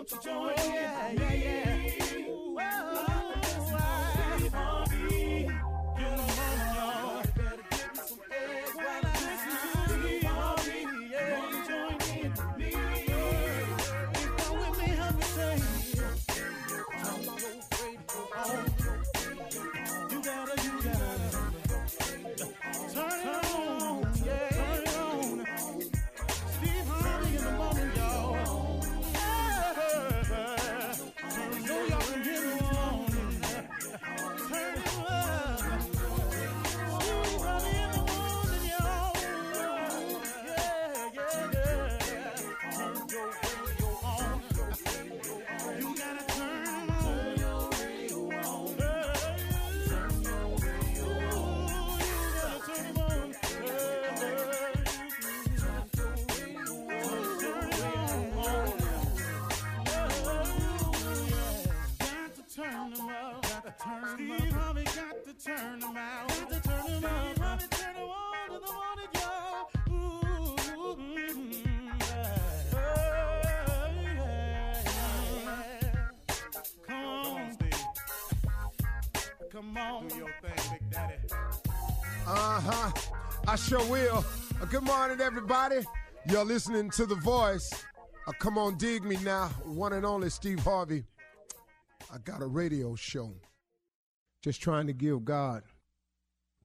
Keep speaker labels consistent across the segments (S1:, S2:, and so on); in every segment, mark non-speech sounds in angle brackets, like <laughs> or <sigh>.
S1: Why don't you join oh, yeah, yeah, yeah. Whoa.
S2: I sure will. Uh, good morning, everybody. You're listening to The Voice. Uh, come on, dig me now. One and only Steve Harvey. I got a radio show. Just trying to give God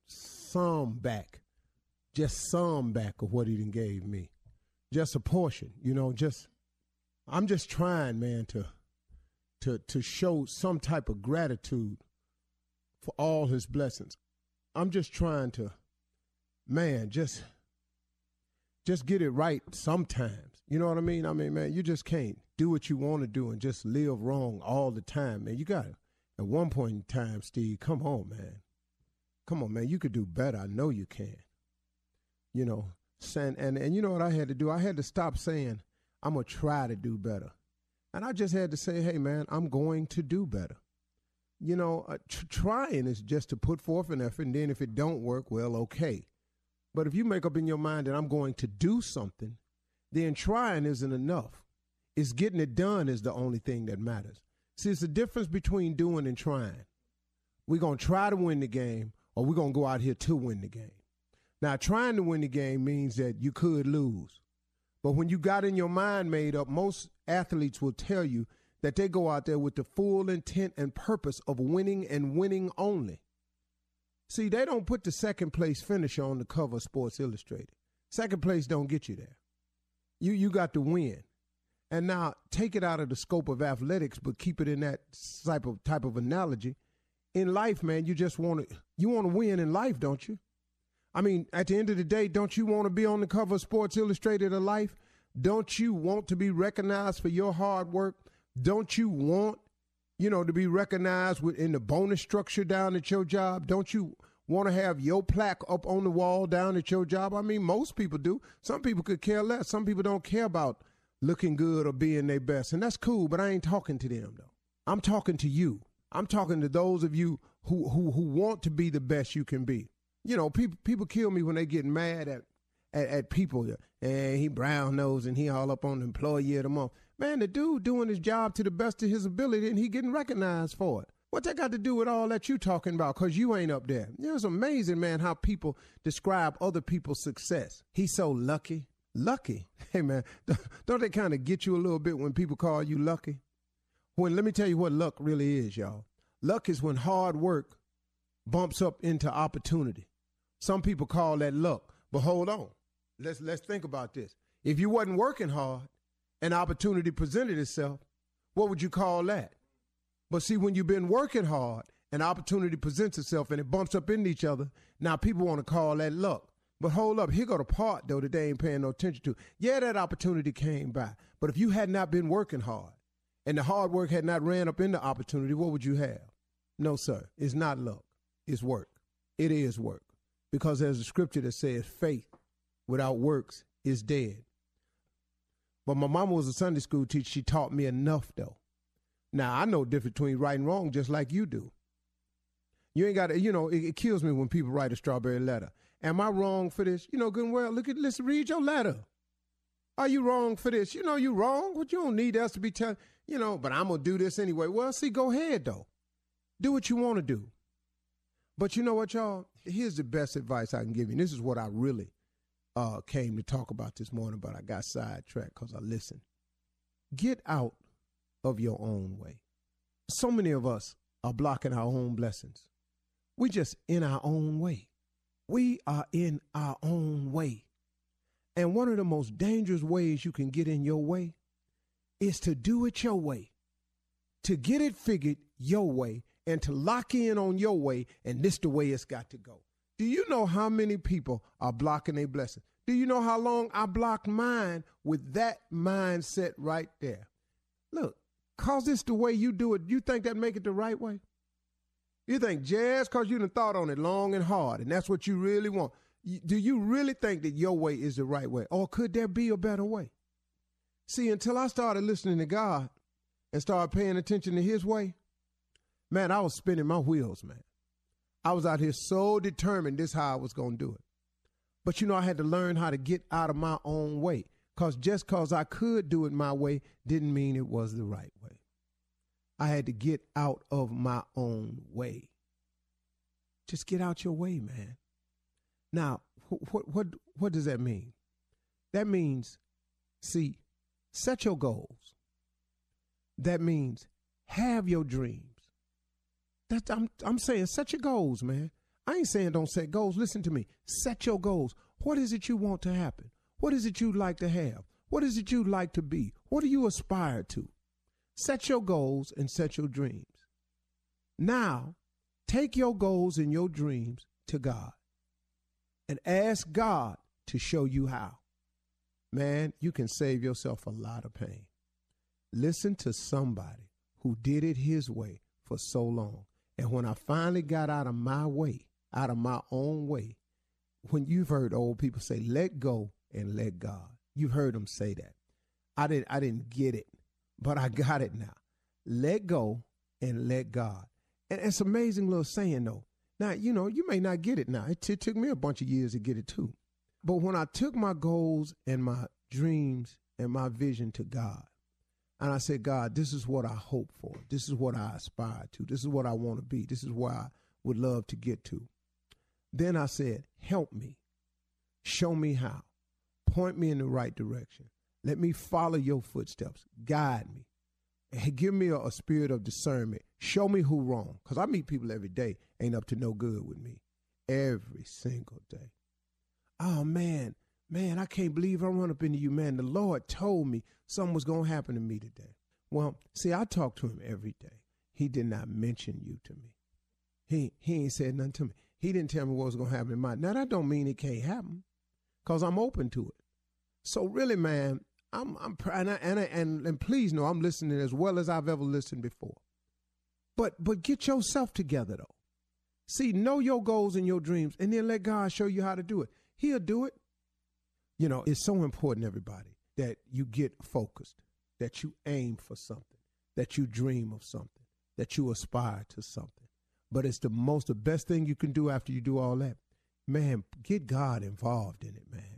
S2: some back. Just some back of what he done gave me. Just a portion, you know, just I'm just trying, man, to to to show some type of gratitude for all his blessings. I'm just trying to man, just just get it right sometimes. You know what I mean? I mean, man, you just can't do what you want to do and just live wrong all the time, man. You got to, at one point in time, Steve, come on, man. Come on, man. You could do better. I know you can. You know, and, and, and you know what I had to do? I had to stop saying, I'm going to try to do better. And I just had to say, hey, man, I'm going to do better. You know, uh, tr- trying is just to put forth an effort, and then if it don't work, well, okay. But if you make up in your mind that I'm going to do something, then trying isn't enough. It's getting it done is the only thing that matters. See, it's the difference between doing and trying. We're going to try to win the game or we're going to go out here to win the game. Now, trying to win the game means that you could lose. But when you got in your mind made up, most athletes will tell you that they go out there with the full intent and purpose of winning and winning only. See, they don't put the second place finisher on the cover of Sports Illustrated. Second place don't get you there. You you got to win. And now take it out of the scope of athletics, but keep it in that type of type of analogy. In life, man, you just want to you want to win in life, don't you? I mean, at the end of the day, don't you want to be on the cover of Sports Illustrated of life? Don't you want to be recognized for your hard work? Don't you want you know, to be recognized within the bonus structure down at your job? Don't you want to have your plaque up on the wall down at your job? I mean, most people do. Some people could care less. Some people don't care about looking good or being their best. And that's cool, but I ain't talking to them though. I'm talking to you. I'm talking to those of you who who who want to be the best you can be. You know, people people kill me when they get mad at at, at people. And he brown nose and he all up on the employee of the month. Man, the dude doing his job to the best of his ability and he getting recognized for it. What that got to do with all that you talking about? Cause you ain't up there. It was amazing, man, how people describe other people's success. He's so lucky. Lucky. <laughs> Hey man, don't they kind of get you a little bit when people call you lucky? When let me tell you what luck really is, y'all. Luck is when hard work bumps up into opportunity. Some people call that luck. But hold on. Let's let's think about this. If you wasn't working hard, an opportunity presented itself, what would you call that? But see, when you've been working hard, an opportunity presents itself and it bumps up into each other. Now people want to call that luck. But hold up, here go the part though that they ain't paying no attention to. Yeah, that opportunity came by. But if you had not been working hard and the hard work had not ran up in the opportunity, what would you have? No, sir. It's not luck. It's work. It is work. Because there's a scripture that says faith without works is dead. But my mama was a Sunday school teacher. She taught me enough though. Now I know difference between right and wrong just like you do. You ain't got to, you know, it, it, kills me when people write a strawberry letter. Am I wrong for this? You know, good well, look at, let's read your letter. Are you wrong for this? You know you wrong, but you don't need us to be telling, you know, but I'm to do this anyway. Well, see, go ahead, though. Do what you want to do. But you know what, y'all? Here's the best advice I can give you. And this is what I really uh, came to talk about this morning, but I got sidetracked because I listened. Get out of your own way. So many of us are blocking our own blessings. We just in our own way. We are in our own way. And one of the most dangerous ways you can get in your way is to do it your way, to get it figured your way, and to lock in on your way, and this the way it's got to go. Do you know how many people are blocking their blessing? Do you know how long I blocked mine with that mindset right there? Look, cause this the way you do it, you think that make it the right way? You think just because you done thought on it long and hard, and that's what you really want, do you really think that your way is the right way? Or could there be a better way? See, until I started listening to God and started paying attention to his way, man, I was spinning my wheels, man. I was out here so determined this how I was going to do it. But you know, I had to learn how to get out of my own way. Because just because I could do it my way didn't mean it was the right way. I had to get out of my own way. Just get out your way, man. Now, what what what does that mean? That means, see, set your goals. That means have your dreams. That I'm I'm saying set your goals, man. I ain't saying don't set goals. Listen to me. Set your goals. What is it you want to happen? What is it you'd like to have? What is it you'd like to be? What do you aspire to? Set your goals and set your dreams. Now, take your goals and your dreams to God and ask God to show you how. Man, you can save yourself a lot of pain. Listen to somebody who did it his way for so long. And when I finally got out of my way, out of my own way, when you've heard old people say, let go and let God, you've heard them say that. I didn't I didn't get it but I got it now. Let go and let God. And it's amazing little saying though. Now, you know, you may not get it now. It, t- took me a bunch of years to get it too. But when I took my goals and my dreams and my vision to God, and I said, God, this is what I hope for. This is what I aspire to. This is what I want to be. This is where I would love to get to. Then I said, help me. Show me how. Point me in the right direction. Let me follow your footsteps. Guide me. And give me a, a spirit of discernment. Show me who wrong. Because I meet people every day, ain't up to no good with me. Every single day. Oh, man. Man, I can't believe I run up into you, man. The Lord told me something was going to happen to me today. Well, see, I talk to him every day. He did not mention you to me. He he ain't said nothing to me. He didn't tell me what was going to happen in my. Now that don't mean it can't happen, cause I'm open to it. So really, man, I'm, I'm and, I, and, I, and and please know I'm listening as well as I've ever listened before. But but get yourself together though. See, know your goals and your dreams, and then let God show you how to do it. He'll do it. You know, it's so important, everybody, that you get focused, that you aim for something, that you dream of something, that you aspire to something. But it's the most, the best thing you can do after you do all that. Man, get God involved in it, man.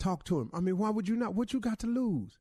S2: Talk to him. I mean, why would you not? What you got to lose?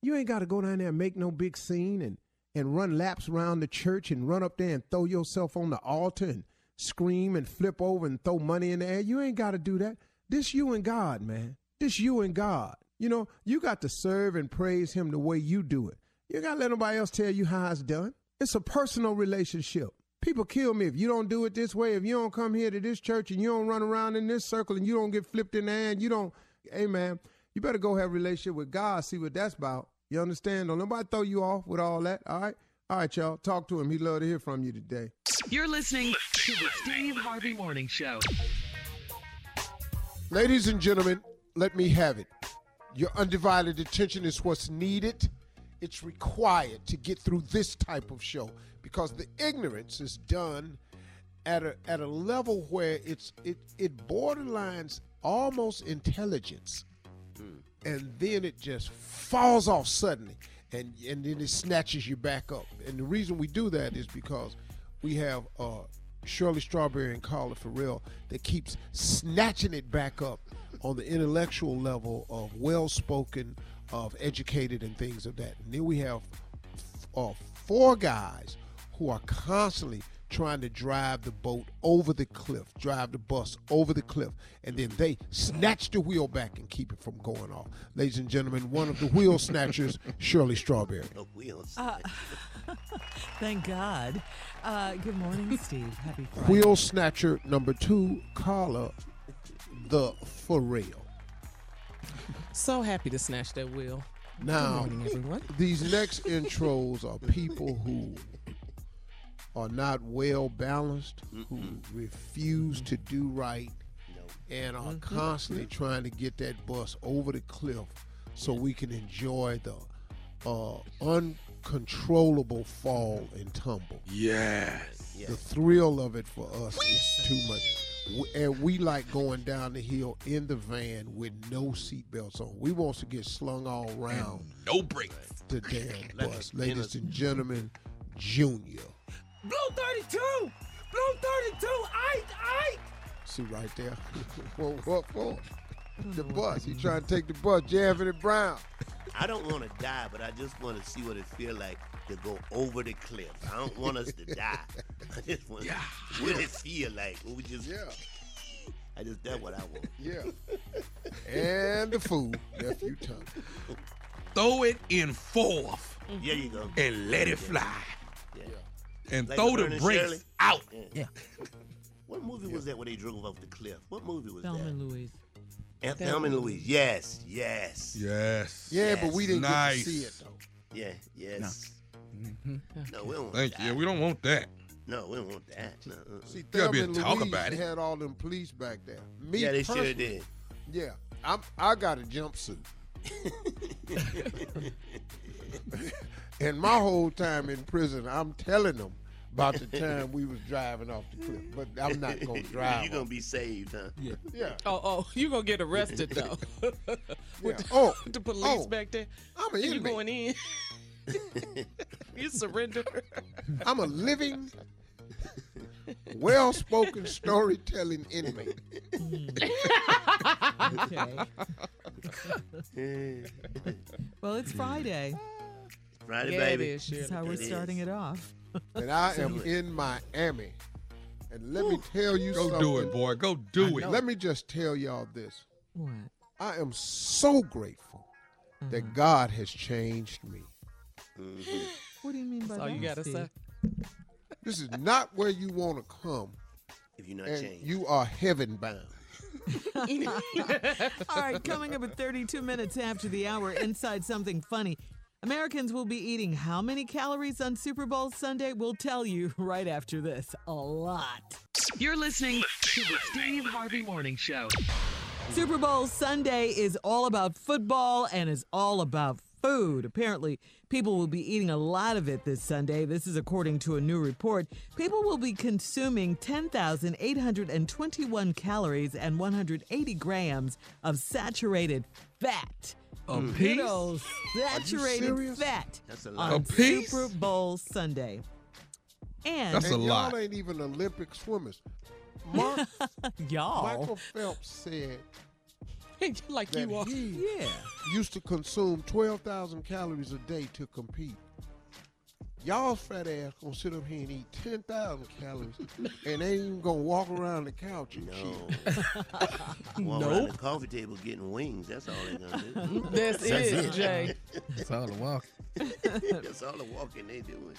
S2: You ain't got to go down there and make no big scene and and run laps around the church and run up there and throw yourself on the altar and scream and flip over and throw money in the air. You ain't got to do that. This you and God, man. This you and God. You know, you got to serve and praise him the way you do it. You got to let nobody else tell you how it's done. It's a personal relationship. People kill me if you don't do it this way, if you don't come here to this church and you don't run around in this circle and you don't get flipped in the air and you don't hey man, you better go have a relationship with God, see what that's about. You understand? Don't nobody throw you off with all that. All right. All right, y'all. Talk to him. He'd love to hear from you today.
S3: You're listening to the Steve Harvey Morning Show.
S2: Ladies and gentlemen, let me have it. Your undivided attention is what's needed. It's required to get through this type of show because the ignorance is done at a at a level where it's it it borderlines almost intelligence, and then it just falls off suddenly, and and then it snatches you back up. And the reason we do that is because we have uh, Shirley Strawberry and Carla Ferrell that keeps snatching it back up on the intellectual level of well spoken, of educated, and things of that. And then we have uh, four guys who are constantly trying to drive the boat over the cliff, drive the bus over the cliff, and then they snatch the wheel back and keep it from going off. Ladies and gentlemen, one of the wheel snatchers, <laughs> Shirley Strawberry.
S3: A wheel
S4: Uh, <laughs> Thank God. Uh, good morning, <laughs> Steve. Happy Friday.
S2: Wheel snatcher number two, Carla the Ferrell.
S5: So happy to snatch that wheel.
S2: Now,
S5: Good morning, everyone.
S2: these next intros are people who are not well balanced, who refuse to do right, and are constantly trying to get that bus over the cliff so we can enjoy the uh, uncontrollable fall and tumble.
S1: Yes.
S2: The thrill of it for us is too much. And we like going down the hill in the van with no seatbelts on. We want to get slung all around
S1: No break.
S2: the damn bus. Ladies and gentlemen, Junior.
S5: Blue 32! Blue 32! I, I!
S2: See right there? what, what for? The bus. He trying to take the bus. Jeremy Brown.
S3: I don't want to die, but I just want to see what it feel like to go over the cliff. I don't want us to die. <laughs> I just want
S1: Yeah.
S3: to what it feel like. when We just,
S2: Yeah.
S3: I just that's what I want.
S2: Yeah. and the fool, nephew Tom.
S1: Throw it in fourth
S3: There you go.
S1: and let it fly.
S3: Yeah.
S1: And
S3: Like
S1: throw the brakes out.
S3: Yeah. <laughs> What movie was that where they drove off the cliff? What movie was
S4: Thelma
S3: that?
S4: and Louise.
S3: And Thelma and Louise. Yes, yes.
S1: Yes.
S2: Yeah, but we didn't
S1: Nice.
S2: get to see it though.
S3: Yeah, yes. Mm-hmm. No, we don't want
S1: Thank
S3: that.
S1: you. Yeah, we don't want that.
S3: No, we don't want that. No.
S2: See,
S1: gotta
S2: Thelma
S1: be
S2: and
S1: a talk
S2: Louise
S1: about it.
S2: had all them police back there. Me
S3: yeah, they sure
S2: personally-
S3: did.
S2: Yeah, I'm. I got a jumpsuit. <laughs> <laughs> and my whole time in prison, I'm telling them about the <laughs> time we was driving off the cliff. But I'm not gonna <laughs> drive.
S3: You're gonna be saved, huh?
S2: Yeah. Yeah.
S5: Oh, oh, you gonna get arrested though. <laughs>
S2: yeah. Oh,
S5: the police
S2: oh,
S5: back there.
S2: I'm an
S5: And you going in. you surrender.
S2: I'm a living, well-spoken storytelling inmate.
S4: Okay. well, it's Friday.
S3: Friday,
S5: Yeah, it
S3: baby.
S5: is,
S4: That's how we're
S3: It
S4: starting
S3: is.
S4: it off.
S2: And I am in Miami. And let me tell you something.
S1: Go
S2: something.
S1: do it, boy. Go do it.
S2: Let me just tell y'all this.
S4: What?
S2: I am so grateful that mm-hmm. God has changed me. Mm-hmm.
S4: What do you mean by that?
S5: That's all you gotta say.
S2: This is not where you want to come,
S3: If you're not
S2: and
S3: changed.
S2: you are heaven bound. <laughs>
S4: All right, coming up at 32 minutes after the hour, inside something funny. Americans will be eating how many calories on Super Bowl Sunday? We'll tell you <laughs> right after this. A lot.
S6: You're listening to the Steve Harvey Morning Show.
S4: Super Bowl Sunday is all about football and is all about food. Apparently, people will be eating a lot of it this Sunday. This is according to a new report. People will be consuming 10,821 calories and 180 grams of saturated fat.
S1: A hmm.
S4: Good
S1: piece?
S4: old saturated fat
S3: That's a lot.
S4: on
S1: A piece?
S4: Super Bowl Sunday. And
S1: That's a
S2: and
S1: lot.
S2: y'all ain't even Olympic swimmers. <laughs> Mark,
S4: y'all,
S2: Michael Phelps said <laughs>
S5: like
S2: that
S5: you are.
S2: he
S4: yeah.
S2: used to consume 12,000 calories a day to compete. Y'all fat ass gonna sit up here and eat 10,000 calories and they ain't even gonna walk around the couch and
S3: No.
S2: cheat. <laughs> <laughs>
S3: Walk around the coffee table getting wings. That's all they're gonna do.
S5: Mm, that's, it, Jay.
S7: It's all the walk. <laughs>
S3: That's all the walking they doing.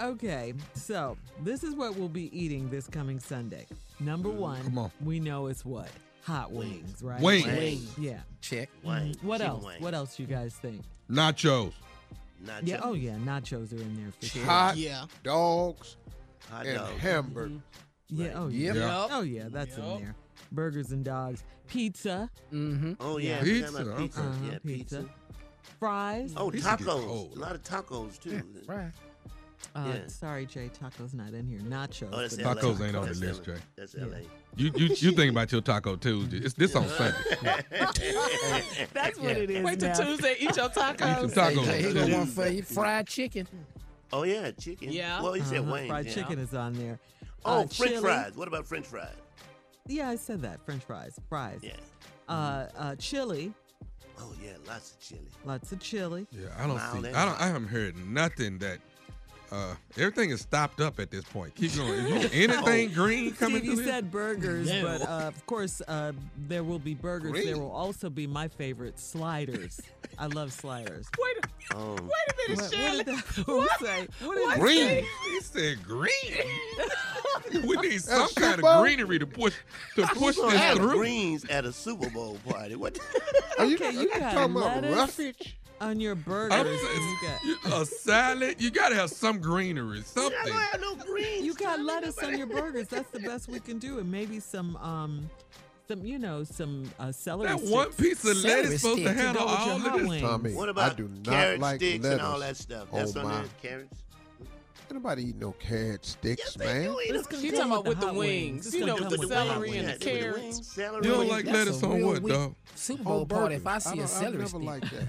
S4: Okay, so this is what we'll be eating this coming Sunday. Number one,
S1: Come on.
S4: we know it's what? Hot wings, right?
S1: Wings.
S3: Wings.
S4: Yeah.
S7: Check.
S3: Wing.
S4: What
S3: Chicken
S4: else?
S3: wing.
S4: What else you guys think?
S1: Nachos.
S3: Not
S4: Yeah. Oh yeah, nachos are in there for sure.
S2: Hot
S5: Yeah.
S2: dogs
S3: hot
S2: and
S3: dog.
S2: hamburgers.
S4: Yeah. Oh yeah.
S1: Yeah.
S4: Oh yeah, that's in there. burgers and dogs. Pizza,
S7: Mm-hmm.
S3: Oh yeah,
S4: Yeah.
S3: I forgot about
S8: Pizza,
S3: pizza.
S4: uh-huh,
S3: Yeah,
S4: pizza.
S3: pizza.
S4: fries.
S3: Oh,
S8: Pizza
S3: tacos. A lot of tacos too.
S7: Right.
S4: Uh,
S3: yeah.
S4: Sorry, Jay, tacos not in here. Nachos.
S3: Oh, that's LA.
S8: Tacos ain't on the list, Jay.
S3: That's
S4: Yeah.
S3: LA.
S8: You you you think about your Taco Tuesday? It's this on Sunday. <laughs>
S4: That's what it is
S7: Wait till
S4: now.
S7: Tuesday, eat your <laughs> tacos.
S8: Eat some tacos.
S7: Hey, here go one for you. Fried chicken.
S3: Oh yeah, chicken.
S7: Yeah.
S3: Well, you said
S4: Uh-huh,
S3: wings.
S4: Fried
S3: yeah.
S4: chicken is on there.
S3: Oh,
S4: Uh,
S3: French
S4: chili.
S3: fries. What about French fries?
S4: Yeah, I said that. French fries. Fries.
S3: Yeah.
S4: Uh, uh, chili.
S3: Oh yeah, lots of chili.
S4: Lots of chili.
S8: Yeah, I don't
S3: Mild
S8: see. I don't. I haven't heard nothing that. Uh, everything is stopped up at this point. Keep going. Is <laughs> you, anything green coming
S4: Steve, you
S8: through here?
S4: said burgers,
S7: No.
S4: but uh, of course, uh, there will be burgers. There will also be my favorite sliders. I love sliders. <laughs>
S7: Wait, a-
S3: Oh.
S7: wait a minute,
S4: What, what did <laughs> that fool say? What did he
S8: Green.
S4: say?
S8: He said green. we need some
S2: Super
S8: kind of
S2: Bowl?
S8: greenery to push to push this through.
S3: greens at a Super Bowl party? What?
S2: Are you,
S4: Okay,
S2: are
S4: you
S2: you
S4: got
S2: talking about roughage?
S4: On your
S8: I'm
S4: burgers, you got,
S8: a salad. You gotta have some greenery,
S3: I
S8: something.
S3: don't have no greens.
S4: you got lettuce on your burgers. That's the best we can do, and maybe some, um, some, you know, some uh, celery.
S8: That
S4: sticks.
S8: one piece of
S7: Celery
S8: lettuce supposed to
S7: stick to
S8: handle
S4: with your
S8: all
S4: hot
S8: of this.
S4: wings.
S2: Tommy,
S3: What about
S2: I do not
S3: carrot
S2: like
S3: sticks
S2: lettuce.
S3: and all that stuff?
S2: Oh,
S3: That's on
S2: my.
S3: there. Carrots.
S2: Ain't nobody eat no carrot sticks,
S3: Yes,
S2: man.
S3: You eat them.
S4: gonna
S7: He
S4: come
S7: talking about with the
S4: hot
S7: wings.
S4: It's
S7: You know, with the celery and the
S3: Yeah, with the
S7: carrots.
S8: You don't like
S7: That's
S8: lettuce
S7: a
S8: on
S7: real
S8: what,
S7: weak
S8: dog?
S7: Super
S2: Oh,
S7: Bowl party. If I see a celery
S2: I've never
S7: stick.
S2: liked that.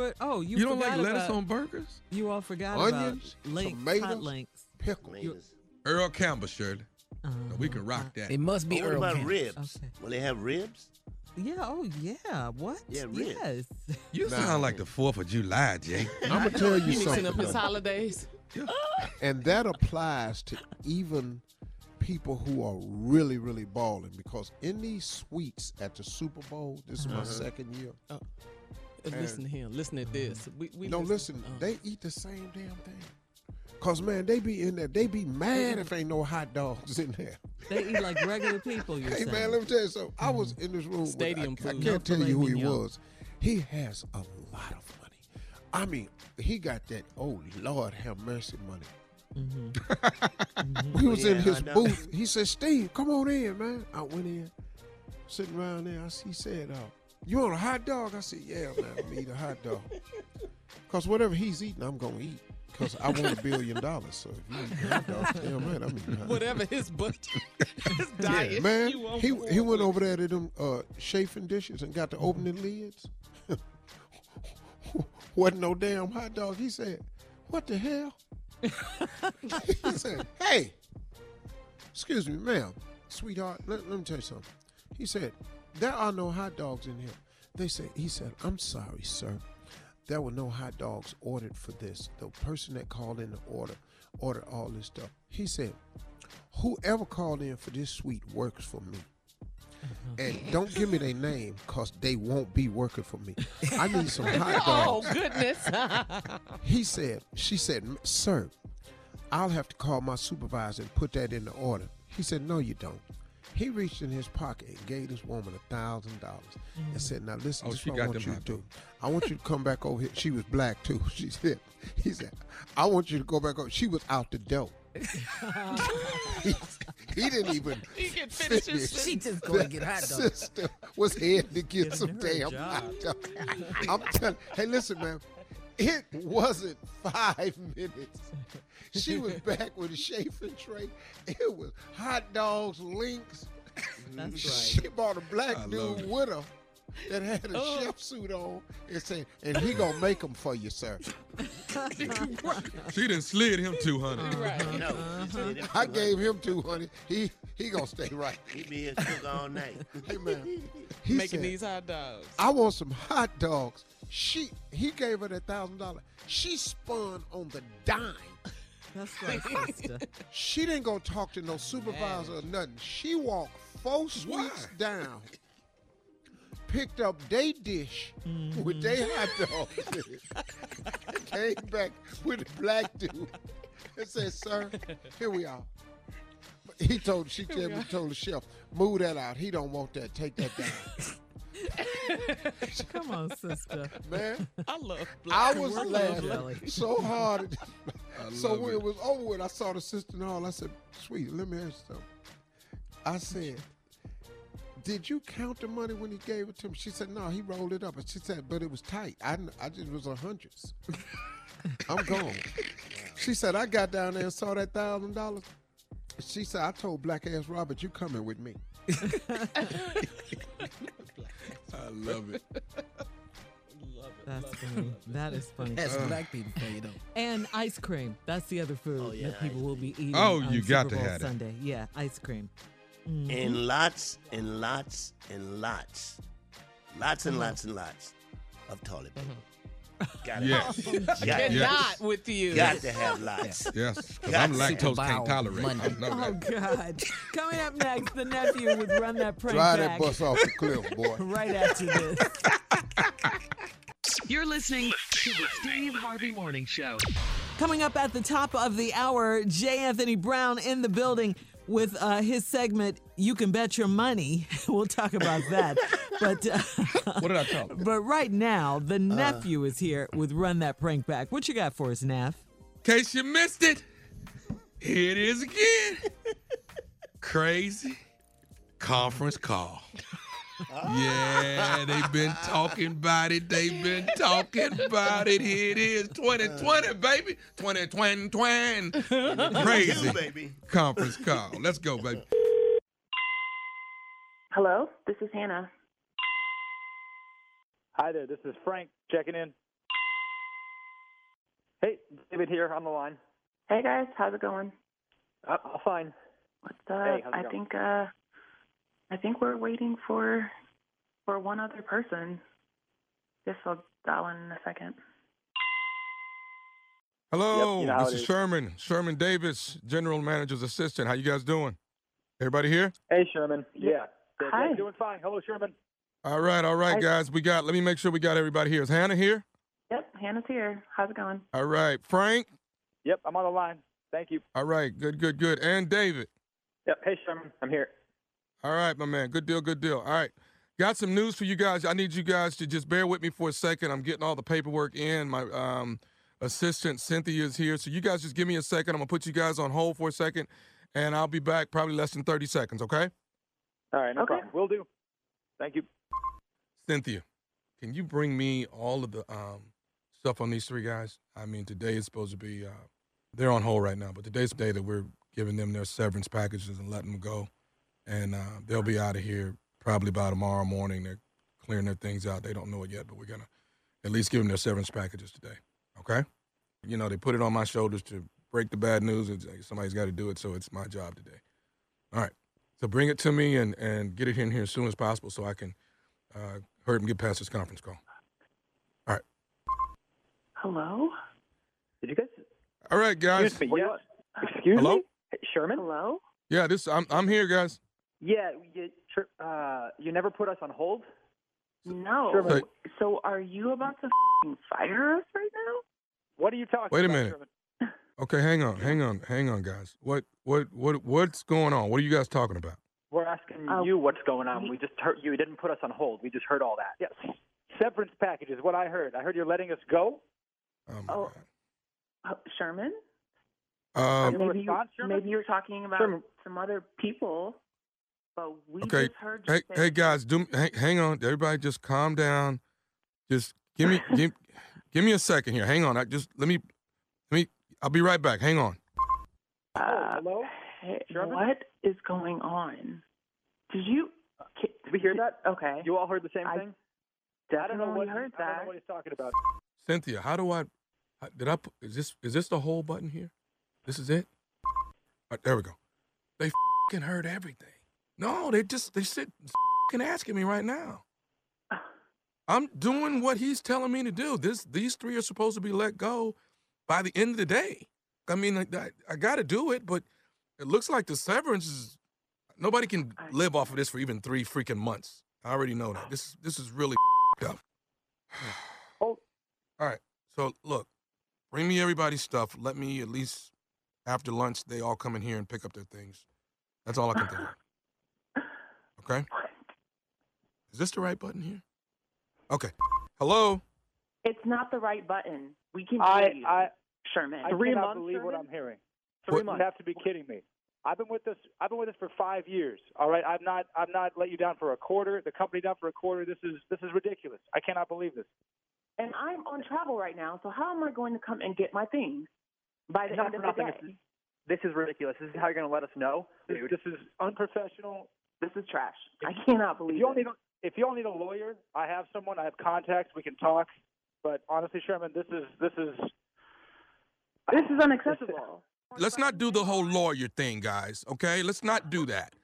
S4: But oh, you,
S8: You don't
S4: forgot
S8: like lettuce
S4: about,
S8: on burgers?
S4: You all forgot
S2: Onions,
S4: about links,
S2: tomatoes.
S4: hot links.
S2: Pickle.
S3: Tomatoes.
S8: Earl Campbell, Shirley.
S4: Uh,
S8: We can rock that.
S7: It must be
S3: Oh, what
S7: Earl
S3: about
S7: Campbell.
S3: ribs?
S4: Okay.
S3: Will they have ribs?
S4: yeah. Oh yeah. What?
S3: Yeah, ribs.
S4: Yes.
S8: You
S2: Nah.
S8: sound like the Fourth of July, Jay. <laughs> <laughs>
S2: I'm gonna tell you
S7: You mixing
S2: something,
S7: up his
S2: though.
S7: holidays. <laughs>
S2: and that applies to even people who are really, really balling. Because in these suites at the Super Bowl, this is my second year.
S7: Listen to him. Listen to this. We, we
S2: No, listen,
S7: uh,
S2: they eat the same damn thing. Cause man, they be in there. They be mad if ain't no hot dogs in there.
S4: They eat like <laughs> regular people. You're
S2: Hey
S4: saying.
S2: man, let me tell you something. I was in this room. with-
S7: Stadium
S2: I, I
S7: food.
S2: can't
S4: No
S2: tell you who he
S4: mignon.
S2: was. He has a lot of money. I mean, he got that. Oh Lord, have mercy money.
S4: Mm-hmm. <laughs>
S2: He was in his booth. He said, "Steve, come on in, man." I went in, sitting around there. I he said, uh, "You want a hot dog?" I said, "Yeah, man. I'm gonna eat a hot dog." <laughs> Cause whatever he's eating, I'm gonna eat. Cause I want a billion dollars. So if you eat a hot dog, damn man, I'm eating a hot dog.
S7: whatever his budget, <laughs> his diet.
S2: Yeah, man. He he went over there to them uh, chafing dishes and got to open the lids. <laughs> Wasn't no damn hot dog. He said, "What the hell?" he said, "Hey, excuse me, ma'am, sweetheart. Let, let me tell you something." He said, "There are no hot dogs in here." They said, "He said, I'm sorry, sir. There were no hot dogs ordered for this. The person that called in the order ordered all this stuff." He said, whoever called in for this suite works for me. Mm-hmm. And don't give me their name because they won't be working for me. I need some <laughs> hot
S7: oh,
S2: dogs.
S7: Oh goodness! <laughs>
S2: He said, she said, sir, I'll have to call my supervisor and put that in the order. He said, no, you don't. He reached in his pocket and gave this woman a thousand dollars and mm. said, "Now listen,
S8: Oh,
S2: this is
S8: she
S2: what I
S8: got
S2: want
S8: them
S2: you to do. I want you to come back over here." She was black too. <laughs> She said, "He said, I want you to go back over." She was out the door. he, <laughs> <laughs> he didn't even.
S7: he can finish his.
S2: finish.
S7: She just going to get hot dogs.
S2: Sister was heading to get some
S4: Giving her a
S2: damn
S4: job.
S2: hot dog. I'm telling. Hey, listen, man. It wasn't five minutes. She was back with a chafing tray. It was hot dogs, links.
S4: That's right. <laughs>
S2: She
S4: right.
S2: bought a black
S8: I
S2: dude
S8: it.
S2: with her that had a
S7: Oh.
S2: chef suit on and said, and he gonna make them for you, sir. <laughs>
S8: She didn't slid him 200.
S7: Right. <laughs>
S3: No. he said it
S2: I gave him two hundred. He he gonna stay right.
S3: He be here cook all night.
S2: Hey man, he
S7: Making
S2: said,
S7: these hot dogs.
S2: I want some hot dogs. She he gave her that thousand dollars. She spun on the dime. <laughs>
S4: That's right, sister.
S2: She didn't go talk to no supervisor or nothing. She walked four suites down, picked up they dish with they hot dogs, <laughs> came back with a black dude and said, "Sir, here we are." He told she told, told the chef, "Move that out. He don't want that. Take that down." <laughs> <laughs>
S4: Come on, sister.
S2: Man,
S7: I love
S2: I was
S4: Jelly.
S2: laughing so hard. <laughs> so
S8: love
S2: when
S8: it.
S2: it was over with, I saw the sister and all. I said, "Sweet, let me ask you something." I said, did you count the money when he gave it to him? She said, no, he rolled it up. And she said, but it was tight. I, I just was a hundreds. <laughs> I'm gone. She said, I got down there and saw that thousand dollars. She said, I told Black Ass Robert, you coming with me.
S8: I love it.
S4: That's funny. That is funny.
S7: That's black people for you, though.
S4: And ice cream. That's the other food
S3: Oh, yeah,
S4: that people will be eating.
S8: Oh,
S4: on
S8: you got
S4: Super
S8: to
S4: Bowl
S8: have that.
S4: Sunday. Yeah, ice cream. Mm-hmm.
S3: And lots and lots and lots, lots and mm-hmm. lots and lots of toilet paper. Mm-hmm. Got
S8: Yes.
S3: Got,
S8: Yes.
S7: Not with you.
S3: got to have lots. <laughs>
S8: Yes, because I'm lactose
S7: bow
S8: can't tolerate. I
S7: Monday.
S4: Oh
S8: that.
S4: God! Coming up next, the nephew would run that prank
S2: Drive
S4: back
S2: that bus off the cliff, boy. <laughs>
S4: right after this. <laughs>
S6: You're listening to the Steve Harvey Morning Show.
S4: Coming up at the top of the hour, J. Anthony Brown in the building with uh, his segment. You can bet your money. <laughs> we'll talk about that. but uh,
S8: What did I tell him?
S4: but right now, the nephew is here with run that prank back. What you got for us, Neff?
S8: In case you missed it, here it is again. Crazy conference call. Yeah, they've been talking about it. They've been talking about it. Here it is, 2020, baby. 2020, 20. <laughs> Crazy
S3: You, baby.
S8: conference call. Let's go, baby.
S9: Hello, this is Hannah.
S10: Hi there, this is Frank checking in. Hey, David here on the line.
S9: Hey guys, how's it going?
S10: Uh, fine.
S9: What's up?
S10: Hey, how's it
S9: I
S10: going?
S9: think uh I think we're waiting for for one other person. Guess I'll dial in in a second.
S8: Hello,
S10: Yep, you know
S8: this
S10: it
S8: is
S10: is.
S8: Sherman. Sherman Davis, General Manager's assistant. How you guys doing? Everybody here?
S10: Hey, Sherman. Yeah. Yeah,
S9: Hi.
S10: doing fine. Hello, Sherman.
S8: All right, all right,
S9: Hi.
S8: guys. We got. Let me make sure we got everybody here. Is Hannah here?
S9: Yep, Hannah's here. How's it going?
S8: All right, Frank.
S10: Yep, I'm on the line. Thank you.
S8: All right, good, good, good. And David.
S10: Yep. Hey, Sherman. I'm here.
S8: All right, my man. Good deal, good deal. All right. Got some news for you guys. I need you guys to just bear with me for a second. I'm getting all the paperwork in. My um, assistant Cynthia is here. So you guys just give me a second. I'm gonna put you guys on hold for a second, and I'll be back probably less than 30 seconds, okay?
S10: All right, no
S9: Okay.
S10: problem. Will do. Thank you.
S8: Cynthia, can you bring me all of the um, stuff on these three guys? I mean, today is supposed to be, uh, they're on hold right now, but today's the day that we're giving them their severance packages and letting them go. And uh, they'll be out of here probably by tomorrow morning. They're clearing their things out. They don't know it yet, but we're going to at least give them their severance packages today. Okay? You know, they put it on my shoulders to break the bad news. It's, somebody's got to do it, so it's my job today. All right. So bring it to me and, and get it in here as soon as possible so I can uh, hurry up and get past this conference call. All right.
S9: Hello?
S10: Did you guys?
S8: All right, guys.
S10: Excuse me. Yes. Excuse
S8: Hello?
S10: me. Hey, Sherman.
S9: Hello?
S8: Yeah, this I'm I'm here, guys.
S10: Yeah. You, uh, you never put us on hold.
S9: No.
S10: Sherman.
S8: Hey.
S9: So are you about to fing fire us right now?
S10: What are you talking
S8: Wait a
S10: about,
S8: minute.
S10: Sherman? <laughs>
S8: Okay, hang on, hang on, hang on, guys. What what what what's going on? What are you guys talking about?
S10: We're asking
S9: Uh,
S10: you what's going on.
S9: we-
S10: We just heard you didn't put us on hold. We just heard all that. Yes. Severance package is what I heard. I heard you're letting us go.
S8: Oh my
S9: Oh. Uh, Sherman?
S8: God. Um,
S10: Any
S9: maybe, you,
S10: Sherman?
S9: maybe you're talking about
S10: Sherman.
S9: some other people, but we
S8: Okay.
S9: just heard you
S8: hey
S9: say
S8: hey guys, do hang, hang on. Everybody, just calm down. Just give me <laughs> give, give me a second here. Hang on. I just let me let me. I'll be right back. Hang on.
S9: Uh,
S10: hello?
S9: Hey, what is going on? Did you? Did
S10: we hear that?
S9: Okay.
S10: You all heard the same
S9: I
S10: thing? I don't know
S9: definitely
S10: what
S9: heard that.
S10: I don't know what he's talking about.
S8: Cynthia, how do I? I- Did I? Is this is this the whole button here? This is it. All right, there we go. They fing heard everything. No, they just they sit fing asking me right now. I'm doing what he's telling me to do. This these three are supposed to be let go by the end of the day. I mean, I, I, I got to do it, but it looks like the severance is nobody can live off of this for even three freaking months. I already know that. This this is really up. <sighs>
S10: Oh.
S8: All right. So look, bring me everybody's stuff. Let me at least after lunch they all come in here and pick up their things. That's all I can think. Okay. Is this the right button here? Okay. Hello.
S9: It's not the right button. We can
S10: I
S9: hear you,
S10: I
S9: Sherman.
S10: I
S9: Three
S10: cannot
S9: months,
S10: believe what I'm hearing. Three
S8: What-
S10: months. You have to be kidding me. I've been with this. I've been with this for five years. All right, I've not. I've not let you down for a quarter. The company down for a quarter. This is this is ridiculous. I cannot believe this.
S9: And I'm on travel right now, so how am I going to come and get my things by the
S10: Not
S9: end of
S10: for nothing.
S9: the
S10: This
S9: day?
S10: is, this is ridiculous. This is how you're going to let us know. This, this is unprofessional.
S9: This is trash. I cannot
S10: If
S9: believe
S10: you all
S9: it.
S10: need, a, if you all need a lawyer, I have someone. I have contacts. We can talk. But honestly, Sherman, this is this is
S9: This is unacceptable.
S8: Let's not do the whole lawyer thing, guys. Okay, let's not do that.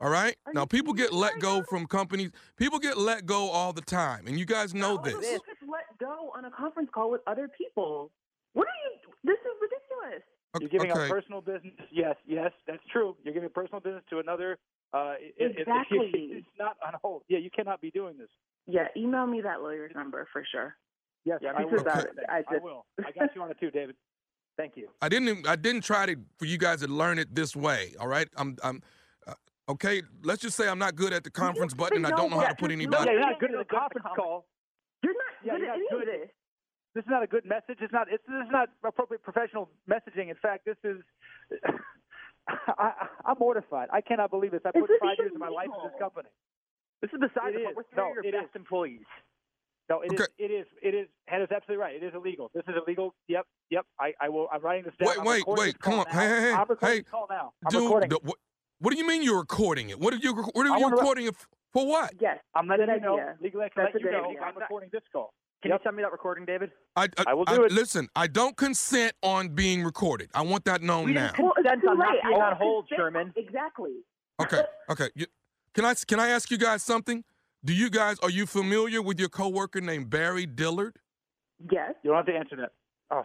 S8: All right. Now, people get let go from companies. People get let go all the time, and you guys know
S9: How
S8: this.
S9: am I let go on a conference call with other people? What are you? This is ridiculous.
S10: You're giving
S8: okay.
S10: our personal business. Yes, yes, that's true. You're giving personal business to another. Uh, it- it- it- <laughs>
S9: Exactly.
S10: it's not on hold. Yeah, you cannot be doing this.
S9: Yeah, email me that lawyer's number for sure.
S10: Yes,
S9: Yeah,
S10: I will.
S9: I- I
S10: I will. I got you on it too, David. Thank you.
S8: I didn't. I didn't try to for you guys to learn it this way. All right. I'm. I'm. Uh, okay. Let's just say I'm not good at the conference button, and I don't know how to put
S10: Yeah,
S8: anybody.
S10: you're not good at the conference call.
S9: You're not
S10: Yeah,
S9: good
S10: you're
S9: at
S10: not
S9: any
S10: good.
S9: of this.
S10: This is not a good message. It's not. It's this is not appropriate professional messaging. In fact, this is. I, I'm mortified. I cannot believe this. I
S9: Is
S10: put
S9: this
S10: five
S9: even
S10: years of my life in this company.
S11: This is besides
S10: It
S11: the point. We're three
S10: No,
S11: of your best
S10: is.
S11: employees.
S10: No, it is.
S8: Okay.
S10: It is. It is. Hannah's absolutely right. It is illegal. This is illegal. Yep. Yep. I, I will. I'm writing this down.
S8: Wait,
S10: I'm
S8: wait,
S10: recording
S8: wait,
S10: this call
S8: come on.
S10: now.
S8: Hey, hey, hey,
S10: I'm recording
S8: hey.
S10: this call now. I'm
S8: Dude,
S10: recording.
S8: the-
S10: it.
S8: what, what do you mean you're recording it? What are you? What
S10: I
S8: are you
S10: wanna-
S8: recording it f- for? What?
S9: Yes.
S10: I'm letting
S9: Good
S10: you know.
S9: idea.
S10: Legally, I can
S9: That's
S10: let
S9: a
S10: you
S9: good
S10: know.
S9: idea.
S10: I'm recording this call.
S11: Can
S10: Yep.
S11: you send me that recording, David?
S8: I, I,
S10: I will do it.
S8: Listen, I don't consent on being recorded. I want that known
S11: We
S8: now.
S11: didn't
S9: Well,
S11: consent on not being on
S9: don't
S11: hold. Sherman.
S9: Exactly.
S8: Okay, okay. You, can I can I ask you guys something? Do you guys are you familiar with your coworker named Barry Dillard?
S9: Yes.
S10: You don't have to answer that.
S11: Oh,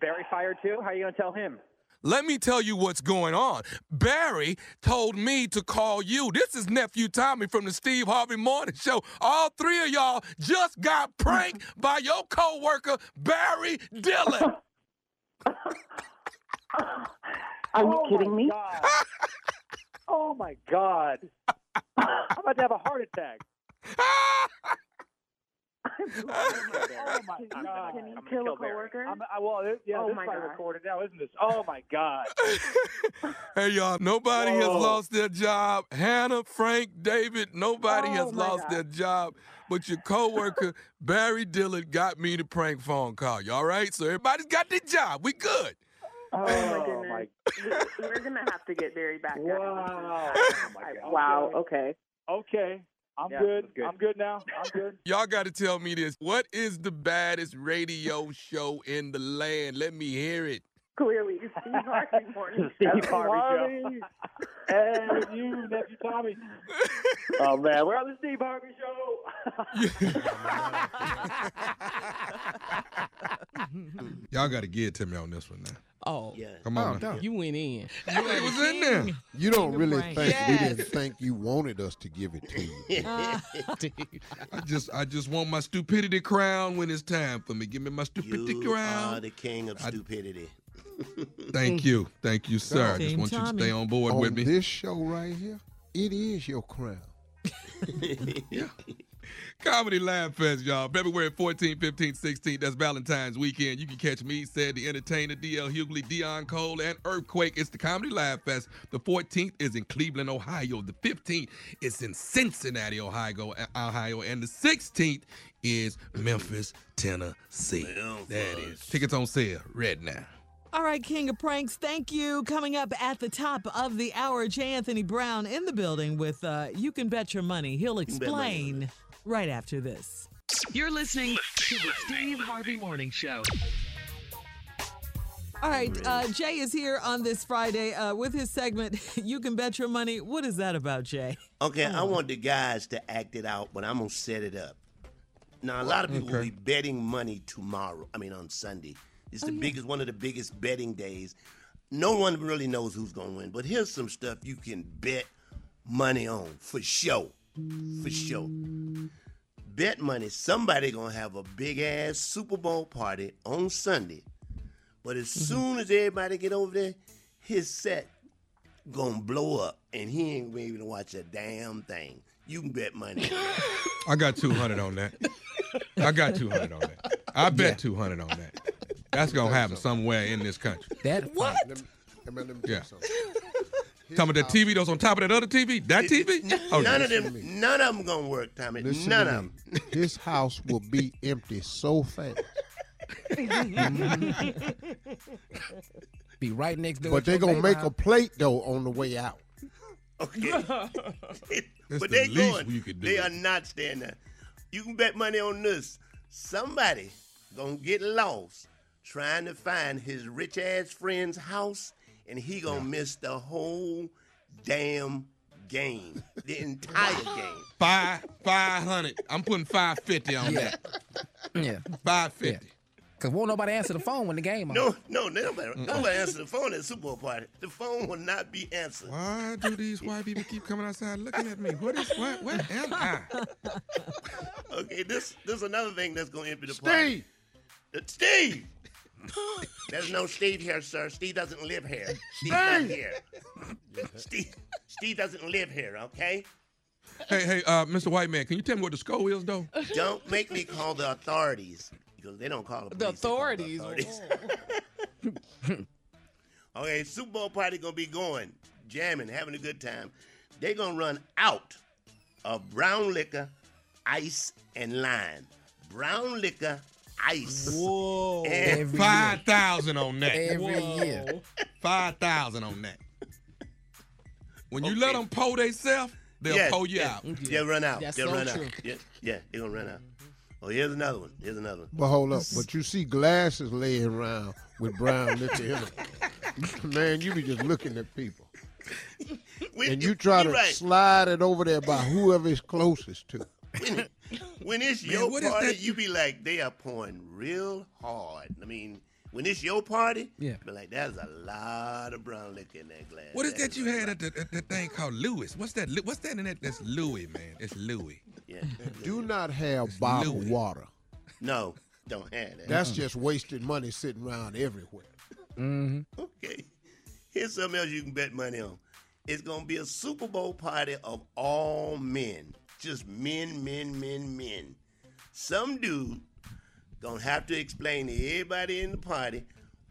S11: Barry fired too? How are you going to tell him?
S8: Let me tell you what's going on. Barry told me to call you. This is nephew Tommy from the Steve Harvey Morning Show. All three of y'all just got pranked by your coworker Barry Dillard. <laughs>
S9: Are you
S10: oh
S9: kidding me?
S10: God. oh my God. <laughs> I'm about to have a heart attack. <laughs> <laughs> <laughs> Oh, oh my
S9: Can
S10: God.
S9: you, can you
S11: I'm gonna
S9: kill a
S11: kill Barry.
S9: coworker?
S10: I'm, I, well, it, yeah,
S9: Oh
S10: this
S9: my
S10: is probably
S9: God.
S10: recorded now, isn't this? Oh my God. <laughs>
S8: hey y'all, nobody has
S10: Whoa.
S8: lost their job. Hannah, Frank, David, nobody
S9: Oh,
S8: has
S9: my
S8: lost
S9: God.
S8: their job. But your coworker Barry Dillard got me the prank phone call. You all right? So everybody's got their job. We good.
S9: Oh my
S10: Oh,
S9: goodness. We- We're gonna have to get Barry back.
S10: Wow.
S9: Wow.
S10: Oh my God.
S9: Wow. Okay.
S10: Okay. I'm
S11: Yeah,
S10: good.
S11: good.
S10: I'm good now. I'm good. <laughs>
S8: Y'all got to tell me this. What is the baddest radio show in the land? Let me hear it.
S9: Clearly, Steve <laughs> Harvey morning.
S11: Steve Harvey Show.
S10: Hey, you, nephew Tommy. <laughs>
S11: Oh, man. We're on the Steve Harvey Show.
S8: Y'all got to give it to me on this one now.
S7: Oh,
S3: Yeah.
S8: Come
S2: Oh,
S8: on.
S2: no.
S8: now.
S7: you went in.
S8: it was in there.
S2: You don't
S4: Finger
S2: really
S4: prank.
S2: think we didn't think you wanted us to give it to you. <laughs>
S4: Ah,
S8: I just I just want my stupidity crown when it's time for me. Give me my stupidity
S3: You
S8: crown.
S3: are the king of
S8: I-
S3: stupidity.
S8: Thank you. Thank you, sir. I just
S4: Team
S8: want you to stay on board
S2: On
S8: with me.
S2: this show right here, it is your crown. <laughs> <laughs>
S8: Comedy Laugh Fest, y'all. February 14, 15, 16. That's Valentine's weekend. You can catch me, said the entertainer, DL Hughley, Deon Cole, and Earthquake. It's the Comedy Laugh Fest. The 14th is in Cleveland, Ohio. The 15th is in Cincinnati, Ohio, Ohio. And the 16th is Memphis, Tennessee. There it is. Tickets on sale right now.
S4: All right, King of Pranks, thank you. Coming up at the top of the hour, J. Anthony Brown in the building with uh, You Can Bet Your Money. He'll
S3: Bet Money.
S4: explain right after this.
S6: You're listening to the Steve Harvey Morning Show.
S4: All right, uh, Jay is here on this Friday uh, with his segment, <laughs> You Can Bet Your Money. What is that about, Jay?
S3: Okay, I want the guys to act it out, but I'm gonna set it up. Now, a lot of people will be betting money tomorrow. I mean, on Sunday. It's
S4: Oh,
S3: the biggest, one of the biggest betting days. No one really knows who's gonna win, but here's some stuff you can bet money on for sure, for sure. Bet money. Somebody gonna have a big ass Super Bowl party on Sunday, but as mm-hmm. soon as everybody get over there, his set gonna blow up, and he ain't gonna be able to watch a damn thing. You can bet money. <laughs>
S8: I got 200 on that. I got 200 on that. I bet 200 on that. That's going to happen somewhere in this country.
S7: That
S4: What?
S2: Let me, let me, let me
S8: Yeah.
S2: You something.
S8: Talking about that TV that's on top of that other TV? That TV? Oh,
S3: none of them, none of them gonna work, Tommy.
S2: Listen
S3: none
S2: to
S3: of
S2: me.
S3: them.
S2: His house will be empty so fast.
S12: Be right next door.
S2: But
S12: to
S2: they
S12: your
S2: gonna
S12: neighbor
S2: make a
S12: house.
S2: plate though on the way out.
S3: Okay. <laughs>
S8: That's
S3: but
S8: the
S3: they
S8: least
S3: going.
S8: we could do.
S3: They are not staying there. You can bet money on this. Somebody gonna get lost trying to find his rich ass friend's house, and he gonna miss the whole damn game, the <laughs> entire game.
S8: Five, five hundred. I'm putting five fifty on
S12: Yeah.
S8: that.
S12: Yeah.
S8: Five fifty.
S12: Cause won't nobody answer the phone when the game on.
S3: No, no, nobody, nobody answer the phone at the Super Bowl party. The phone will not be answered.
S8: Why do these white people keep coming outside looking at me? What is what? What am I?
S3: Okay, this this is another thing that's gonna empty the party.
S2: Steve,
S3: Uh, Steve! <laughs> There's no Steve here, sir. Steve doesn't live here. Steve's not here. <laughs> Steve, Steve doesn't live here, okay?
S8: Hey, hey, uh, Mr. White Man, can you tell me what the score is, though?
S3: Don't make me call the authorities because they don't call the
S7: The
S3: police. they call
S7: authorities. <laughs>
S3: Okay, Super Bowl party gonna be going, jamming, having a good time. They gonna run out of brown liquor, ice, and lime. Brown liquor, ice.
S7: Whoa.
S3: And
S12: Every
S8: Five on that.
S12: Every year.
S8: Five thousand on that. When you
S3: Okay.
S8: let them pull themselves, they'll
S3: Yes,
S8: pull you
S3: yes.
S8: out.
S3: They'll run out.
S7: That's
S3: They'll
S7: so
S3: run
S7: true.
S3: out. Yeah, yeah, they're gonna run out. Oh, here's another one. Here's another one.
S2: but hold up. But you see glasses laying around with brown liquor in them. <laughs> Man, you be just looking at people.
S3: When,
S2: And you try to
S3: right.
S2: slide it over there by whoever is closest to.
S3: when, when it's
S8: Man,
S3: your party,
S8: that
S3: you be like, they are pouring real hard. I mean, when it's your party,
S12: Yeah.
S3: be like, there's a lot of brown liquor in that glass.
S8: What is
S3: That
S8: that you had at the, at that thing called Lewis? What's that? What's that in that? That's Louis, man. It's Louis.
S3: Yeah.
S2: Do not have bottled
S8: Louis.
S2: water.
S3: No, don't have that.
S2: That's just wasted money sitting around everywhere. Mm-hmm.
S3: okay. Here's something else you can bet money on. It's gonna be a Super Bowl party of all men. Just men, men, men, men. Some dude gonna have to explain to everybody in the party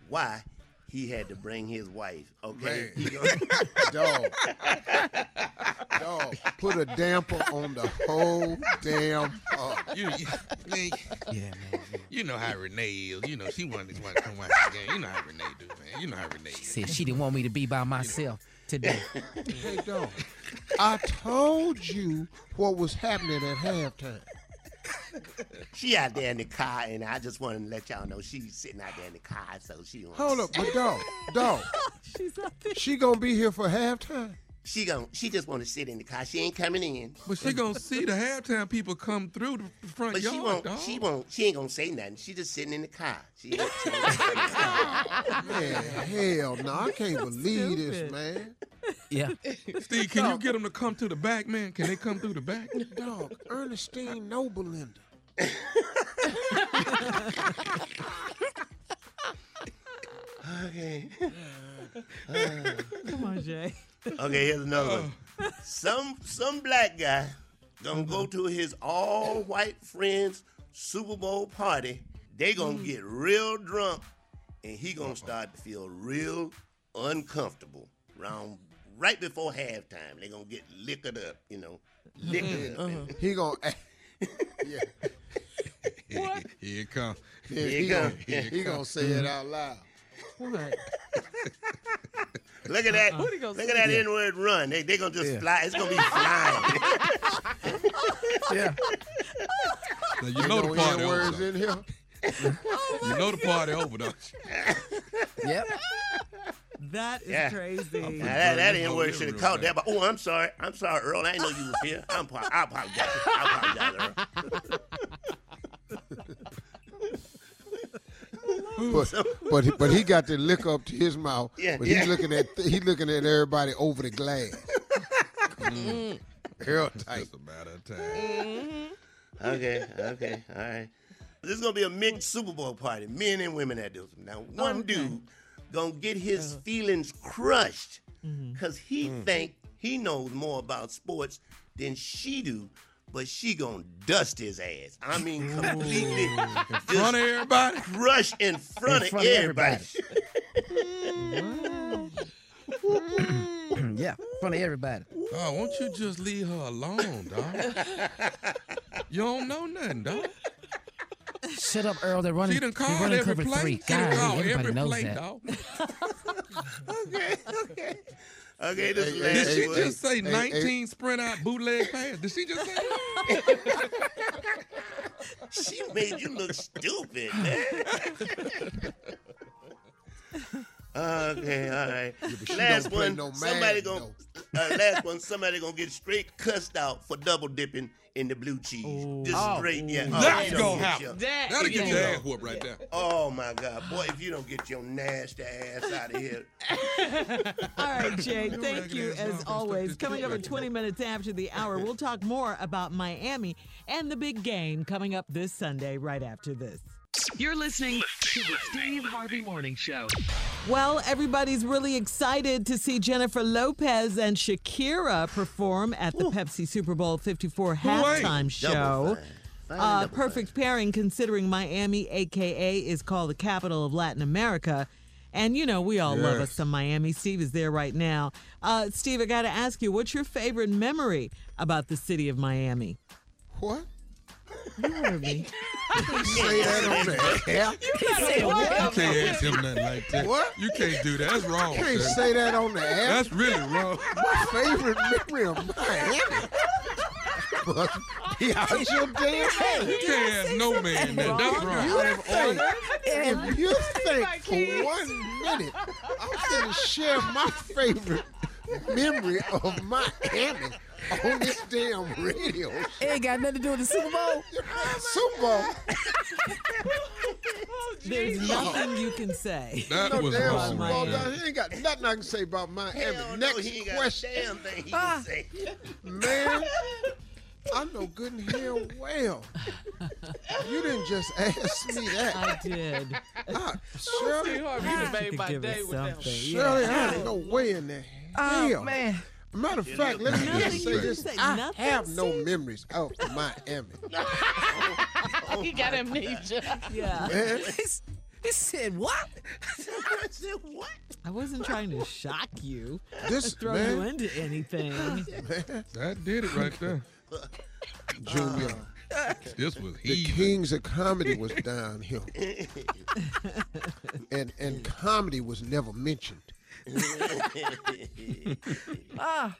S3: why he had to bring his wife. Okay. Gonna- <laughs>
S2: Dog. Dog. Put a damper on the whole damn party.
S8: You, you, man,
S12: Yeah, man.
S8: you know how Renee is. You know she wanted to want to come watch the game. You know how Renee do, man. You know how Renee
S12: She
S8: is.
S12: said she didn't want me to be by myself today.
S2: Hey, dog. I told you what was happening at halftime.
S3: she out there in the car, and I just wanted to let y'all know she's sitting out there in the car, so she don't
S2: Hold up, but <laughs> dog, dog.
S4: She's out there.
S2: She gonna be here for halftime.
S3: She gon' she just want to sit in the car. She ain't coming in.
S8: But she gonna see the halftime people come through the front
S3: But
S8: yard,
S3: she won't.
S8: dog.
S3: She won't. She ain't gonna say nothing. She just sitting in the car. She, <laughs> she
S2: Man, hell no, I can't believe this, man.
S12: Yeah.
S8: Steve, can you get them to come to the back, man? Can they come through the back? <laughs>
S2: Dog, Ernestine know Belinda. <laughs>
S3: okay.
S4: Come on, Jay.
S3: Okay. Here's another one. Some some black guy gonna go to his all white friends Super Bowl party. They gonna get real drunk, and he gonna start to feel real uncomfortable around right before halftime. They gonna get liquored up, you know, liquored mm-hmm. up. Uh-huh.
S2: He gonna, <laughs> yeah,
S8: Here it come.
S2: yeah,
S3: Here
S2: he
S3: you go.
S2: gonna,
S3: Here
S2: he gonna say it out loud.
S4: What? <laughs>
S3: Look at that! Uh-uh.
S7: What he gonna
S3: Look at that N-word run. They they gonna just
S12: Yeah.
S3: fly. It's gonna be flying.
S12: Yeah.
S8: Now, you know the party over.
S2: in here. <laughs>
S8: You know the party over, don't you?
S12: Yep.
S4: That is
S3: Yeah.
S4: crazy.
S3: Now, that that
S8: Burn this
S3: N-word should have
S8: living
S3: caught that. But oh, I'm sorry. I'm sorry, Earl. I didn't know you was here. I'm apo- I apologize. I apologize, Earl. <laughs> <laughs>
S2: But but he, but he got the liquor up to his mouth.
S3: Yeah,
S2: but
S3: yeah.
S2: he looking at he's looking at everybody over the glass. Mm. Real tight.
S8: Just a matter of time. Mm-hmm.
S3: Okay, okay, all right. This is gonna be a mixed Super Bowl party, men and women at this. Now, one dude gonna get his uh-huh. feelings crushed mm-hmm. because he mm. think he knows more about sports than she do, but she gonna dust his ass. I mean, completely
S8: In front of everybody.
S3: crush in front,
S12: In front
S3: of
S12: of
S3: everybody.
S12: everybody. <laughs> Yeah, in front of everybody.
S8: Oh, won't you just leave her alone, dog? you don't know nothing, dog.
S12: Shut up, Earl. They're running.
S8: She done
S12: they're
S8: called
S12: running
S8: every
S12: cover
S8: play.
S12: three.
S8: She done
S12: God,
S8: called
S12: everybody
S8: every
S12: knows
S8: play,
S12: that.
S8: dog. <laughs> <laughs>
S3: okay, okay. Okay, this
S2: Hey,
S3: last
S8: Did she
S3: one.
S8: just say
S2: hey,
S8: 19 sprint out bootleg pass? Did she just say that? <laughs>
S3: She made you look stupid, man. <laughs> okay, all right.
S2: but she
S3: last one.
S2: no
S3: somebody gonna uh, last one. Somebody gonna get straight cussed out for double dipping in the blue cheese. Just
S12: Oh.
S3: straight, yeah.
S8: Oh, That's
S3: if you don't
S8: gonna
S3: get
S8: happen.
S3: your-
S4: That
S8: That'll get
S3: you
S8: your
S3: don't-
S8: ass whooped right there.
S3: Oh my God, boy! If you don't get your nasty ass out of here, <laughs>
S4: All right, Jay, thank you as always. Coming up
S8: do
S4: at
S8: it.
S4: 20 minutes after the hour, we'll talk more about Miami and the big game coming up this Sunday right after this.
S6: You're listening to the Steve Harvey Morning Show.
S4: Well, everybody's really excited to see Jennifer Lopez and Shakira perform at the Pepsi Super Bowl 54 halftime show.
S3: double fine. Fine,
S4: Uh,
S3: double
S4: perfect pairing considering Miami, aka, is called the capital of Latin America. And you know, we all love us some Miami. Steve is there right now. Uh, Steve, I got to ask you, what's your favorite memory about the city of Miami?
S2: What?
S4: You heard me.
S2: Say that on the air.
S8: You can't ask him nothing like that.
S2: What?
S8: You can't do that. That's wrong.
S2: You can't
S8: sir.
S2: say that on the air.
S8: That's really wrong.
S2: my favorite memory of Miami. But be out your damn head.
S8: You can't ask no man that. That's wrong.
S2: You think, if you think for one minute I'm going to share my favorite memory of Miami on this damn radio.
S12: It ain't got nothing to do with the Super Bowl. <laughs>
S2: Super Bowl. <laughs>
S4: Oh, There's nothing you can say.
S8: That
S2: No
S8: was
S2: damn
S8: wrong.
S2: Super Bowl.
S8: there.
S2: down. He ain't got nothing I can say about Miami.
S3: hell no,
S2: Next
S3: he ain't got
S2: question.
S3: a damn thing he ah. can say.
S2: Man, <laughs> I know good and hell well. You didn't just ask me that.
S4: I did.
S2: Ah, Shirley,
S7: Steve Harvey, you
S4: You
S7: done made
S4: could
S7: my
S4: give
S7: day
S4: us
S7: with that.
S2: Shirley,
S4: Yeah.
S2: I ain't no way in the
S12: Oh
S2: hell.
S12: man.
S2: Matter of fact, let me just say this. I
S4: Nothing,
S2: have no
S4: Steve?
S2: memories of Miami. <laughs>
S7: He got amnesia.
S4: Yeah.
S2: Man, <laughs>
S12: He said what? <laughs>
S3: I said, what?
S4: I wasn't trying to shock you,
S2: this
S4: throw you into anything.
S8: That did it right there.
S2: Junior, <laughs>
S8: This was he
S2: the
S8: heaving.
S2: kings of comedy was down here, and and comedy was never mentioned. <laughs>
S12: Ah,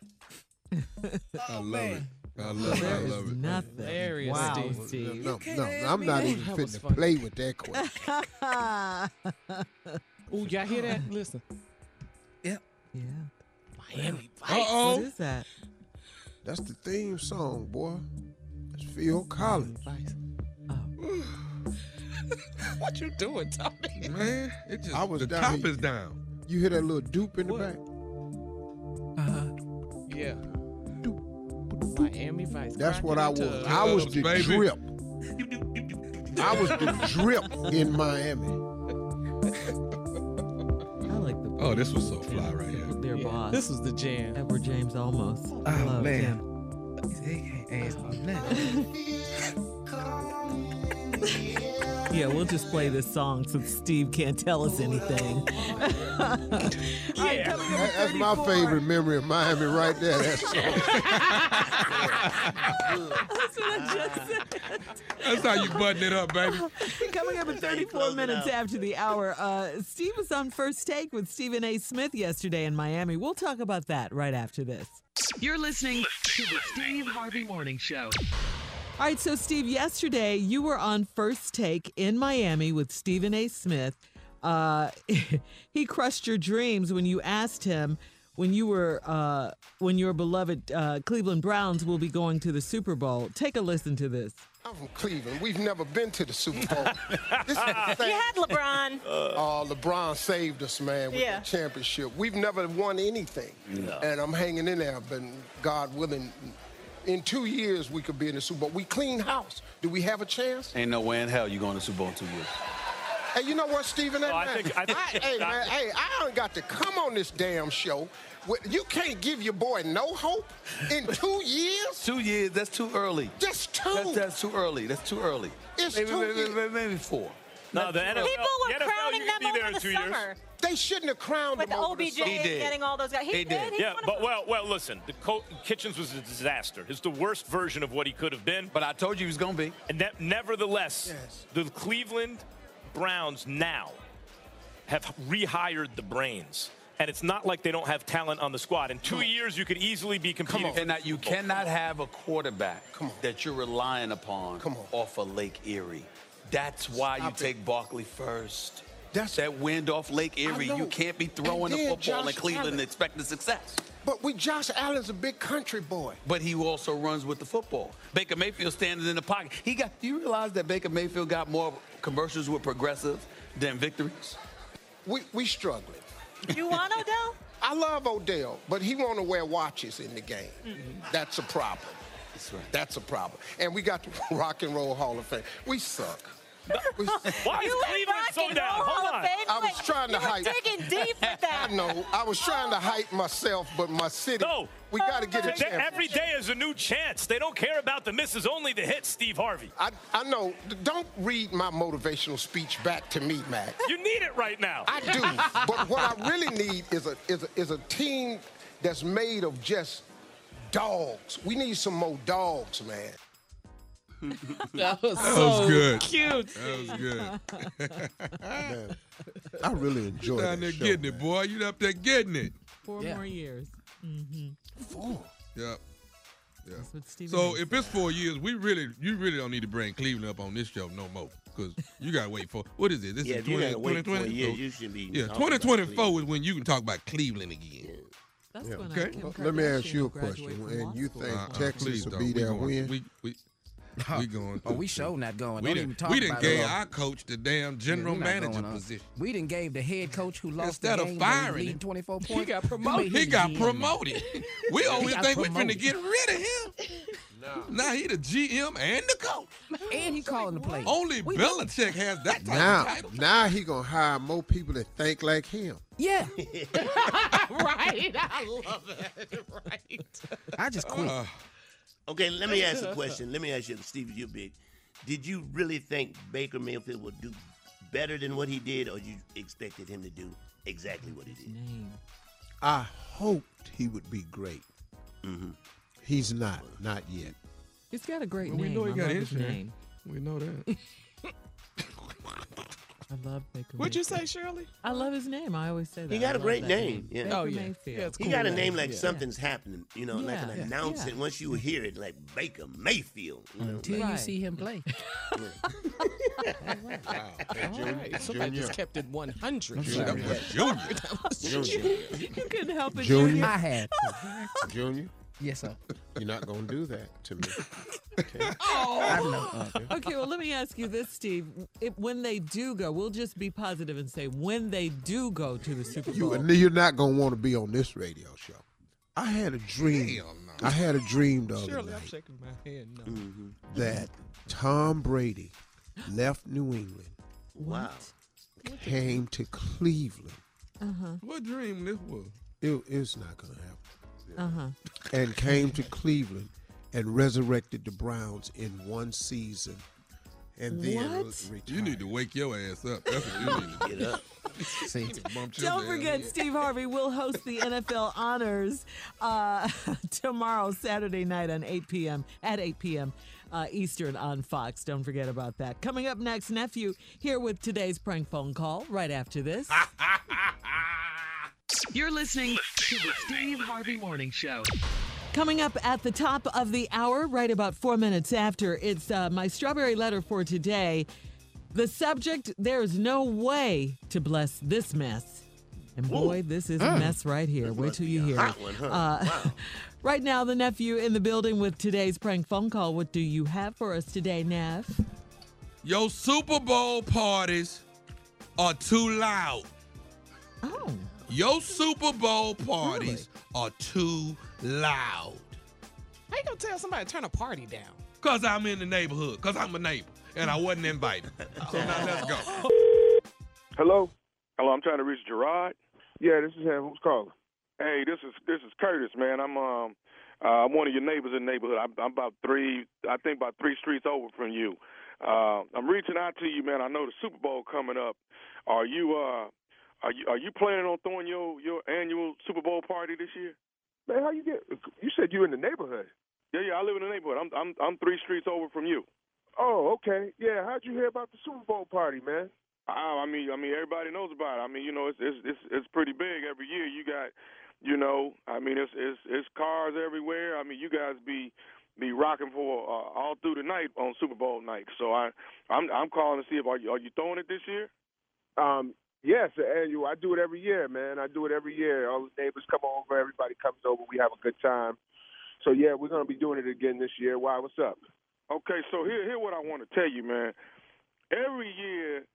S8: I love it. I love it. I
S4: There is
S8: love it.
S4: nothing.
S7: Hilarious,
S4: wow,
S7: Steve.
S4: Steve.
S2: No,
S12: can't
S2: no, I'm not even
S7: That
S2: fit to play with that question. <laughs>
S7: Ooh, y'all hear that? Listen. Yep.
S4: Yeah.
S7: Miami
S8: Uh
S4: What
S8: oh.
S4: is that?
S2: That's the theme song, boy. That's Phil Collins. <sighs>
S7: What you doing, Tommy?
S8: Man, it just
S2: I was
S8: the
S2: down
S8: top
S2: here.
S8: is down.
S2: You hear that little dupe in the back? Uh-huh.
S7: Yeah. Miami Vice.
S2: That's what I was.
S7: Crocodile
S2: I was
S8: Tubbs,
S2: the
S8: baby.
S2: drip. I was the <laughs> drip in Miami.
S4: I like the
S8: Oh, this was so fly right here.
S4: Their
S7: Yeah,
S4: boss.
S7: This was the jam.
S4: Edward James Olmos. Oh, I
S12: Oh,
S4: love
S12: man.
S4: him.
S12: he <laughs> <laughs> ain't asked me nothing.
S4: Yeah, we'll just play this song so Steve can't tell us anything. <laughs> All right, coming up at
S2: that's my favorite memory of Miami right there. That song.
S4: That's what I just <laughs> said.
S8: That's how you button it up, baby. <laughs>
S4: Coming up at 34 minutes
S3: out.
S4: after the hour, uh, Steve was on First Take with Stephen A. Smith yesterday in Miami. We'll talk about that right after this.
S6: You're listening to the Steve Harvey Morning Show.
S4: All right, so Steve, yesterday you were on First Take in Miami with Stephen A. Smith. Uh, <laughs> he crushed your dreams when you asked him when you were uh, when your beloved uh, Cleveland Browns will be going to the Super Bowl. Take a listen to this.
S2: I'm from Cleveland. We've never been to the Super Bowl. <laughs> this is the thing.
S13: You had LeBron.
S2: Uh, <laughs> LeBron saved us, man, with
S13: Yeah.
S2: the championship. We've never won anything. no. And I'm hanging in there, but God willing, in two years we could be in the Super Bowl. We clean house. Do we have a chance?
S14: Ain't no way in hell you're going to Super Bowl in two years.
S2: Hey, you know what, Stephen? A.
S11: I think- I think-
S2: hey, man, hey, I don't got to come on this damn show. You can't give your boy no hope in two years?
S14: Two years, that's too early.
S2: Just two.
S14: That's, that's too early. That's too early.
S2: It's
S14: maybe,
S2: two
S14: maybe, maybe, maybe four.
S11: No, the NFL.
S13: People were
S11: the NFL,
S13: crowning them
S11: can be there
S13: over
S11: in
S13: the
S11: two
S13: summer.
S11: years.
S2: They shouldn't have crowned
S13: With
S2: him over the
S13: OBJ
S2: summer.
S13: getting all those guys. He, did. He's
S15: Yeah, but well, well, listen. The Co- Kitchens was a disaster. It's the worst version of what he could have been.
S14: But I told you he was going to be.
S15: And that, nevertheless, the Cleveland Browns now have rehired the brains. And it's not like they don't have talent on the squad. In two years, you could easily be competing. for
S14: Cannot,
S15: the
S14: you cannot have a quarterback that you're relying upon off of Lake Erie. That's why
S2: Stop
S14: you
S2: it.
S14: take Barkley first.
S2: That's
S14: that wind off Lake Erie. You can't be throwing
S2: And
S14: the
S2: then
S14: football in
S2: Josh
S14: Cleveland and
S2: Allen.
S14: expecting success.
S2: But we, Josh Allen's a big country boy.
S14: But he also runs with the football. Baker Mayfield standing in the pocket. He got. Do you realize that Baker Mayfield got more commercials with progressive than victories?
S2: We we struggling.
S13: You want Odell? <laughs>
S2: I love Odell, but he want to wear watches in the game. Mm-hmm. That's a problem.
S14: That's right.
S2: That's a problem. And we got the <laughs> Rock and Roll Hall of Fame. We suck. We-
S15: Why is
S13: You went
S15: Cleveland
S13: Rock
S15: so
S13: and
S15: down? Hold on.
S2: I was trying to
S13: you
S2: hype.
S13: digging deep with <laughs> that.
S2: I know. I was trying to hype myself, but my city.
S15: No.
S2: We got to get a
S15: Today-
S2: championship.
S15: Every day is a new chance. They don't care about the misses, only the hits, Steve Harvey.
S2: I, I know. Don't read my motivational speech back to me, Mac.
S15: You need it right now.
S2: I do. but what I really need is a is a, is a team that's made of just dogs. We need some more dogs, man. <laughs>
S7: That was
S2: That
S7: so
S2: was good.
S7: cute.
S8: That was good.
S2: Man, <laughs> I really enjoyed
S8: it.
S2: down
S8: there
S2: show,
S8: getting it, boy. You up there getting it.
S4: Four
S7: Yeah.
S4: more years. Mm-hmm.
S2: Four.
S8: Yep. Yeah.
S4: That's
S8: So
S4: A.
S8: if it's four years, we really, you really don't need to bring Cleveland up on this show no more, because you gotta wait for what is it? This
S3: Yeah,
S8: is 20, 2020?
S3: four years,
S8: So-
S3: you should be
S8: Yeah, 2024 is when you can talk about Cleveland again.
S4: That's
S2: Yeah.
S4: when
S8: Okay.
S4: uh,
S2: Well, let me ask you a question. And you think
S8: Uh, uh,
S2: Texas
S8: please
S2: will be
S8: We
S2: there when?
S8: We, we, we going.
S12: Oh, we sure not going.
S8: We
S12: Don't
S8: didn't,
S12: even talk
S8: we didn't
S12: about
S8: gave
S12: it.
S8: our coach the damn
S12: Yeah,
S8: general
S12: we not
S8: manager
S12: going on.
S8: position.
S12: We didn't gave the head coach who lost
S8: Instead
S12: the
S8: of
S12: game
S8: firing
S12: leading
S8: him,
S12: 24
S7: He
S12: points.
S7: got
S12: we
S7: promoted.
S12: made
S8: He
S12: him
S8: got
S12: GM.
S8: promoted. <laughs> We
S12: He
S8: always
S12: got
S8: think we're finna
S12: promoted.
S8: get rid of him. Now <laughs> he the GM and the coach.
S12: And he calling the play.
S8: Only
S12: We-
S8: Belichick has that type
S2: Now,
S8: of title.
S2: now he gonna hire more people that think like him.
S12: Yeah. <laughs>
S7: right. I love it. Right.
S12: I just quit.
S8: Uh,
S3: Okay, let me ask a <laughs> question. Let me ask you, Steve, you big. Did you really think Baker Mayfield would do better than what he did, or you expected him to do exactly what he did?
S2: I hoped he would be great.
S3: Mm-hmm.
S2: He's not, not yet.
S4: He's got a great
S8: Well, we know he
S4: I
S8: got
S4: his
S8: insurance.
S4: name.
S8: we know that. <laughs>
S4: I love Baker.
S7: What'd you
S4: Mayfield.
S7: say, Shirley?
S4: I love his name. I always say that.
S3: He got a
S4: love
S3: great
S4: that
S3: name, yeah.
S4: Baker
S7: Oh, yeah.
S4: Mayfield.
S7: Yeah, it's
S3: He
S7: cool
S3: got a
S7: name.
S3: name like
S7: Yeah.
S3: something's happening, you know, like an
S4: Yeah, yeah.
S3: announcement. Once you hear it, like Baker Mayfield, you know.
S12: Until you
S4: Right.
S12: see him play. <laughs>
S2: Wow. Junior.
S7: Somebody
S2: Junior,
S7: just kept it 100.
S2: Junior, <laughs>
S8: That was Junior.
S2: Junior,
S4: You couldn't help it.
S2: Junior.
S4: Junior.
S12: I had.
S2: Junior,
S12: Yes, sir.
S2: you're not gonna do that to me. <laughs>
S12: I know. Uh,
S4: Okay, well, let me ask you this, Steve. If, when they do go, we'll just be positive and say when they do go to the Super Bowl.
S2: You, you're not gonna want to be on this radio show. I had a dream.
S8: Hell no.
S2: I had a dream the other
S7: Shirley, I'm shaking my head. No.
S3: Mm-hmm.
S2: that Tom Brady left New England,
S3: Wow.
S2: came to Cleveland.
S4: Uh-huh.
S8: What dream this was?
S2: It, it's not gonna happen.
S4: Uh-huh.
S2: and came to Cleveland and resurrected the Browns in one season, and then
S4: What?
S8: You need to wake your ass up. That's what you need to
S3: Get up.
S12: see,
S4: Don't forget. Steve Harvey will host the NFL Honors uh, <laughs> tomorrow, Saturday night on 8 p.m. at 8 p.m. Uh, Eastern on Fox. Don't forget about that. Coming up next, nephew here with today's prank phone call. Right after this. <laughs>
S6: You're listening to the Steve Harvey Morning Show.
S4: Coming up at the top of the hour, right about four minutes after, it's uh, my strawberry letter for today. The subject there's no way to bless this mess. And boy, this is a mess right here. Wait till you hear it.
S3: one, huh?
S4: Uh,
S3: Wow. <laughs>
S4: right now, the nephew in the building with today's prank phone call. What do you have for us today, Neff?
S8: Your Super Bowl parties are too loud.
S4: Oh,
S8: Your Super Bowl parties are too loud.
S7: How you gonna tell somebody to turn a party down?
S8: Cause I'm in the neighborhood. Cause I'm a neighbor. And I wasn't invited. <laughs> So now let's go.
S16: Hello? Hello, I'm trying to reach Gerard.
S11: Yeah, this is him. Who's calling?
S16: Hey, this is this is Curtis, man. I'm um uh, I'm one of your neighbors in the neighborhood. I'm, I'm about three, I think about three streets over from you. Uh, I'm reaching out to you, man. I know the Super Bowl coming up. Are you uh Are you are you planning on throwing your your annual Super Bowl party this year?
S11: Man, how you get? You said you in the neighborhood.
S16: Yeah, yeah. I live in the neighborhood. I'm I'm I'm three streets over from you.
S11: Oh, okay. Yeah. How'd you hear about the Super Bowl party, man?
S16: I, I mean, I mean, everybody knows about it. I mean, you know, it's it's it's it's pretty big every year. You got, you know, I mean, it's it's it's cars everywhere. I mean, you guys be be rocking for uh, all through the night on Super Bowl night. So I I'm I'm calling to see if are you are you throwing it this year?
S11: Um, yes, the annual. I do it every year, man. I do it every year. All the neighbors come over, everybody comes over, we have a good time. So yeah, we're gonna be doing it again this year. Why? What's up?
S16: Okay, so here here what I want to tell you, man. Every year,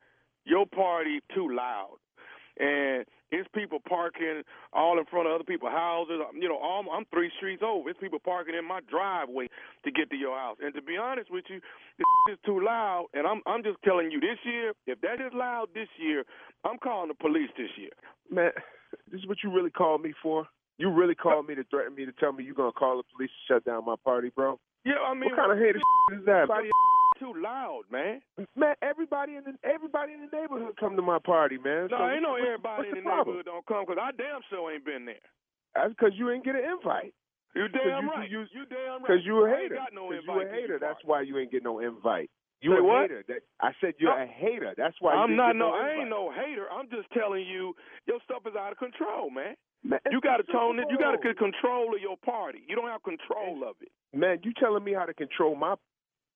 S16: your party too loud, and it's people parking all in front of other people's houses. You know, all, I'm three streets over. It's people parking in my driveway to get to your house. And to be honest with you, this <laughs> is too loud. And I'm I'm just telling you, this year, if that is loud this year, I'm calling the police this year.
S11: Man, this is what you really called me for? You really called me to threaten me to tell me you're gonna call the police to shut down my party, bro?
S16: Yeah, I mean,
S11: what kind of hater <laughs> is that?
S16: Too loud, man.
S11: Man, everybody in the everybody in the neighborhood come to my party, man.
S16: No,
S11: so
S16: ain't no everybody in the
S11: problem?
S16: neighborhood don't come because I damn sure ain't been there.
S11: That's because you ain't get an invite.
S16: You damn
S11: you,
S16: right.
S11: You,
S16: You damn right.
S11: Because you a hater.
S16: no
S11: you a hater. That's why you ain't get no invite. You
S16: Say
S11: a
S16: what?
S11: hater. That, I said you're
S16: No.
S11: a hater. That's why you
S16: I'm not no.
S11: no.
S16: I ain't no hater. I'm just telling you, your stuff is out of control, man.
S11: Man,
S16: You got to tone it. You got to get control of your party. You don't have control of it.
S11: Man, you telling me how to control my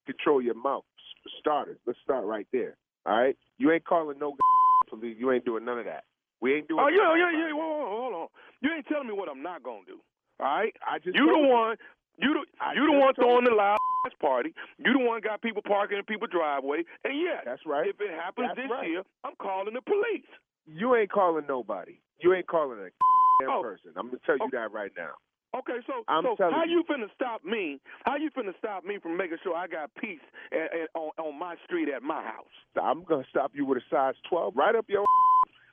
S11: control your mouth? For starters, let's start right there. All right, you ain't calling no <laughs> police. You ain't doing none of that. We ain't doing.
S16: Oh yeah, yeah, yeah. Whoa, whoa, hold on. You ain't telling me what I'm not gonna do. All right.
S11: I just
S16: You the
S11: you.
S16: one. You the
S11: I
S16: you the one throwing the loud <laughs> party. You the one got people parking in people's driveway. And yeah,
S11: That's right.
S16: if it happens
S11: That's
S16: this
S11: right.
S16: year, I'm calling the police.
S11: You ain't calling nobody. You ain't calling a <laughs>
S16: Oh.
S11: person. I'm gonna tell you oh. that right now.
S16: Okay, so
S11: I'm
S16: so how
S11: you.
S16: you finna stop me? How you finna stop me from making sure I got peace at, at, on on my street at my house?
S11: I'm gonna stop you with a size 12 right up your. <laughs>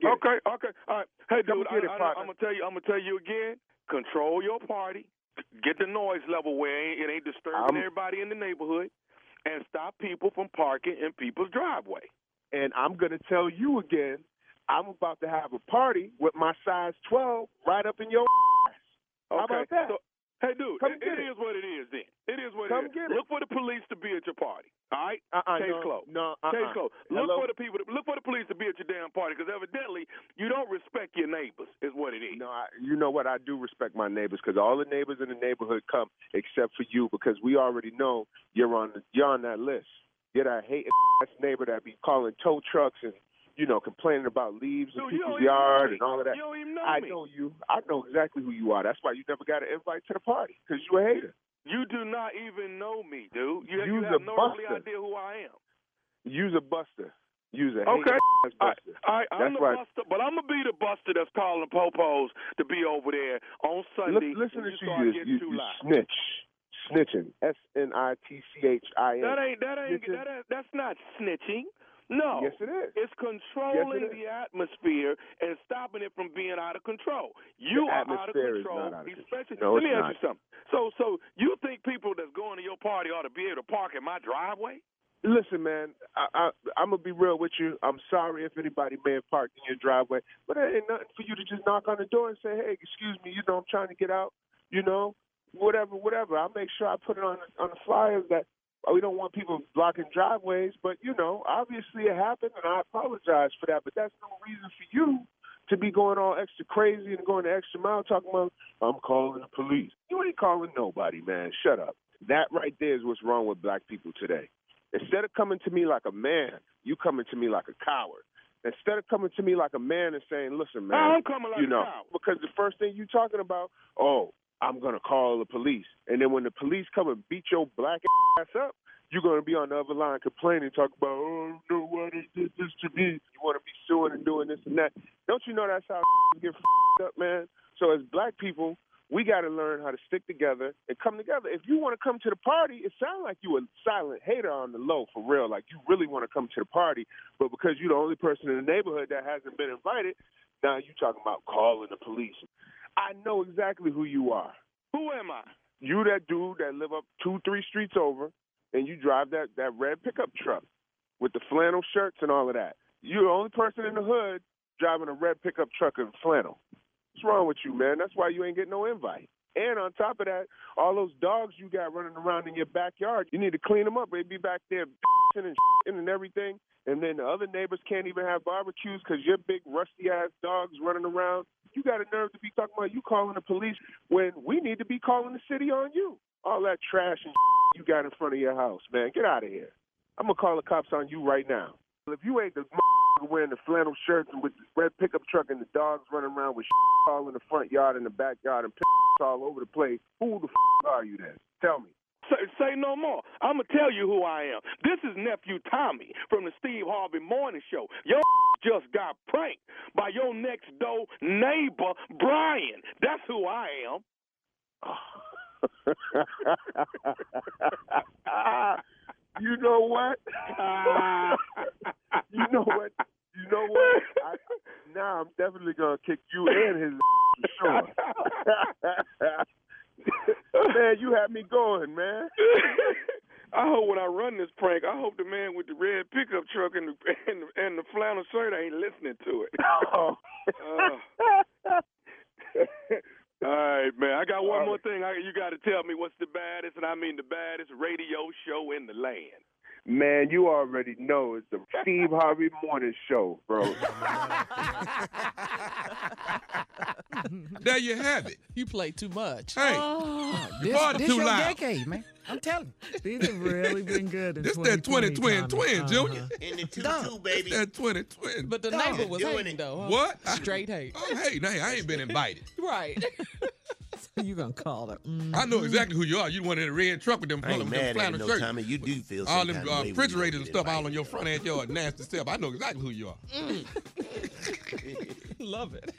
S11: It.
S16: Okay, okay, all right. Hey, dude,
S11: get it,
S16: I, I, I'm gonna tell you. I'm gonna tell you again. Control your party. Get the noise level where it ain't, it ain't disturbing
S11: I'm-
S16: everybody in the neighborhood, and stop people from parking in people's driveway.
S11: And I'm gonna tell you again. I'm about to have a party with my size 12 right up in your. <laughs> How about that?
S16: So, hey, dude,
S11: Come
S16: it,
S11: get
S16: it is what it is. Then it is what
S11: Come
S16: it is.
S11: get it.
S16: Look for the police to be at your party. All right.
S11: Uh-uh,
S16: Case
S11: no,
S16: closed.
S11: No, uh-uh.
S16: Case closed. Look
S11: Hello?
S16: for the people. To, look for the police to be at your damn party because evidently you don't respect your neighbors. Is what it is.
S11: No, I, you know what? I do respect my neighbors because all the neighbors in the neighborhood come except for you because we already know you're on the, you're on that list. You're that hating <laughs> neighbor that be calling tow trucks and you know complaining about leaves in people's
S16: don't even know
S11: yard and all of that.
S16: You don't even know
S11: I know you. I know exactly who you are. That's why you never got an invite to the party because you a hater.
S16: You do not even know me, dude. You, you have no
S11: buster.
S16: idea who I am.
S11: You's a buster. You's a
S16: Okay.
S11: hater ass
S16: All right,
S11: buster.
S16: all right, I'm
S11: That's
S16: the
S11: why.
S16: buster, but I'm gonna be the buster that's calling popos to be over there on Sunday.
S11: Li- listen to
S16: you
S11: you, you, you,
S16: too
S11: you
S16: loud.
S11: snitch, snitching. S N I T C H I N.
S16: That ain't that ain't
S11: Snitching.
S16: that ain't, that's not snitching. No.
S11: Yes, it is.
S16: It's controlling
S11: Yes, it is.
S16: the atmosphere and stopping it from being out of control. You
S11: The
S16: are out of control,
S11: not out of
S16: especially.
S11: No,
S16: let me ask you something. So, so you think people that's going to your party ought to be able to park in my driveway?
S11: Listen, man, I, I, I'm gonna be real with you. I'm sorry if anybody may have parked in your driveway, but it ain't nothing for you to just knock on the door and say, "Hey, excuse me, you know, I'm trying to get out." You know, whatever, whatever. I'll make sure I put it on on the flyers that we don't want people blocking driveways. But you know, obviously it happened, and I apologize for that. But that's no reason for you to be going all extra crazy and going the extra mile talking about I'm calling the police. You ain't calling nobody, man. Shut up. That right there is what's wrong with black people today. Instead of coming to me like a man, you coming to me like a coward. Instead of coming to me like a man and saying, "Listen, man,
S16: I'm coming like
S11: you
S16: a
S11: know,"
S16: coward.
S11: because the first thing you talking about, oh, I'm gonna call the police, and then when the police come and beat your black ass up, you're gonna be on the other line complaining, talk about, oh, no, why they did this to me? You want to be suing and doing this and that. Don't you know that's how <laughs> get <laughs> up, man? So as black people, we got to learn how to stick together and come together. If you want to come to the party, it sounds like you a silent hater on the low, for real. Like you really want to come to the party, but because you're the only person in the neighborhood that hasn't been invited, now you talking about calling the police. I know exactly who you are.
S16: Who am I?
S11: You that dude that live up two, three streets over, and you drive that that red pickup truck with the flannel shirts and all of that. You're the only person in the hood driving a red pickup truck in flannel. What's wrong with you, man? That's why you ain't getting no invite. And on top of that, all those dogs you got running around in your backyard, you need to clean them up. They be back there <laughs> and <laughs> and everything. And then the other neighbors can't even have barbecues because your big rusty ass dogs running around. You got a nerve to be talking about you calling the police when we need to be calling the city on you. All that trash and <laughs> you got in front of your house, man. Get out of here. I'm gonna call the cops on you right now. If you ain't the <laughs> wearing the flannel shirts and with the red pickup truck and the dogs running around with <laughs> all in the front yard and the backyard and all over the place, who the are you then? Tell me.
S16: Say, say no more. I'm gonna tell you who I am. This is nephew Tommy from the Steve Harvey Morning Show. Your <laughs> just got pranked by your next door neighbor Brian. That's who I am. <laughs>
S11: you know what? <laughs> you know what? You know what? I, now I'm definitely gonna kick you and his for sure. <laughs> man, you had me going, man. <laughs>
S16: I hope when I run this prank, I hope the man with the red pickup truck and the and the, and the flannel shirt ain't listening to it. <laughs>
S11: Oh.
S16: Uh, all right, man. I got one more thing. I, you got to tell me what's the baddest, and I mean the baddest radio show in the land.
S11: Man, you already know it's the Steve Harvey Morning Show, bro.
S8: there you have it.
S7: You play too much.
S8: Hey,
S12: Oh, this,
S8: party
S12: this
S8: too
S12: your
S8: loud.
S12: decade, man. I'm telling you.
S4: These have really been good. In
S8: This that 20 twin twin,
S4: Uh-huh.
S8: Junior.
S3: In the two two, baby.
S8: That 20 twin.
S7: But the
S12: Dog,
S7: neighbor was
S3: doing
S7: hating
S3: it.
S7: though. Huh?
S8: What?
S7: Straight hate.
S8: Oh, hey, hey, I ain't been invited. <laughs>
S7: Right. <laughs> <laughs>
S4: you gonna call it? Mm.
S8: I know exactly who you are. You the one in the red truck with them,
S3: I ain't
S8: them
S3: mad at you,
S8: flannel
S3: no,
S8: shirts.
S3: Tommy. You do feel
S8: All
S3: some
S8: them uh,
S3: of way when you
S8: refrigerators and stuff all
S3: invited.
S8: on your front end yard, nasty stuff. I know exactly who you are. <laughs>
S7: Love it.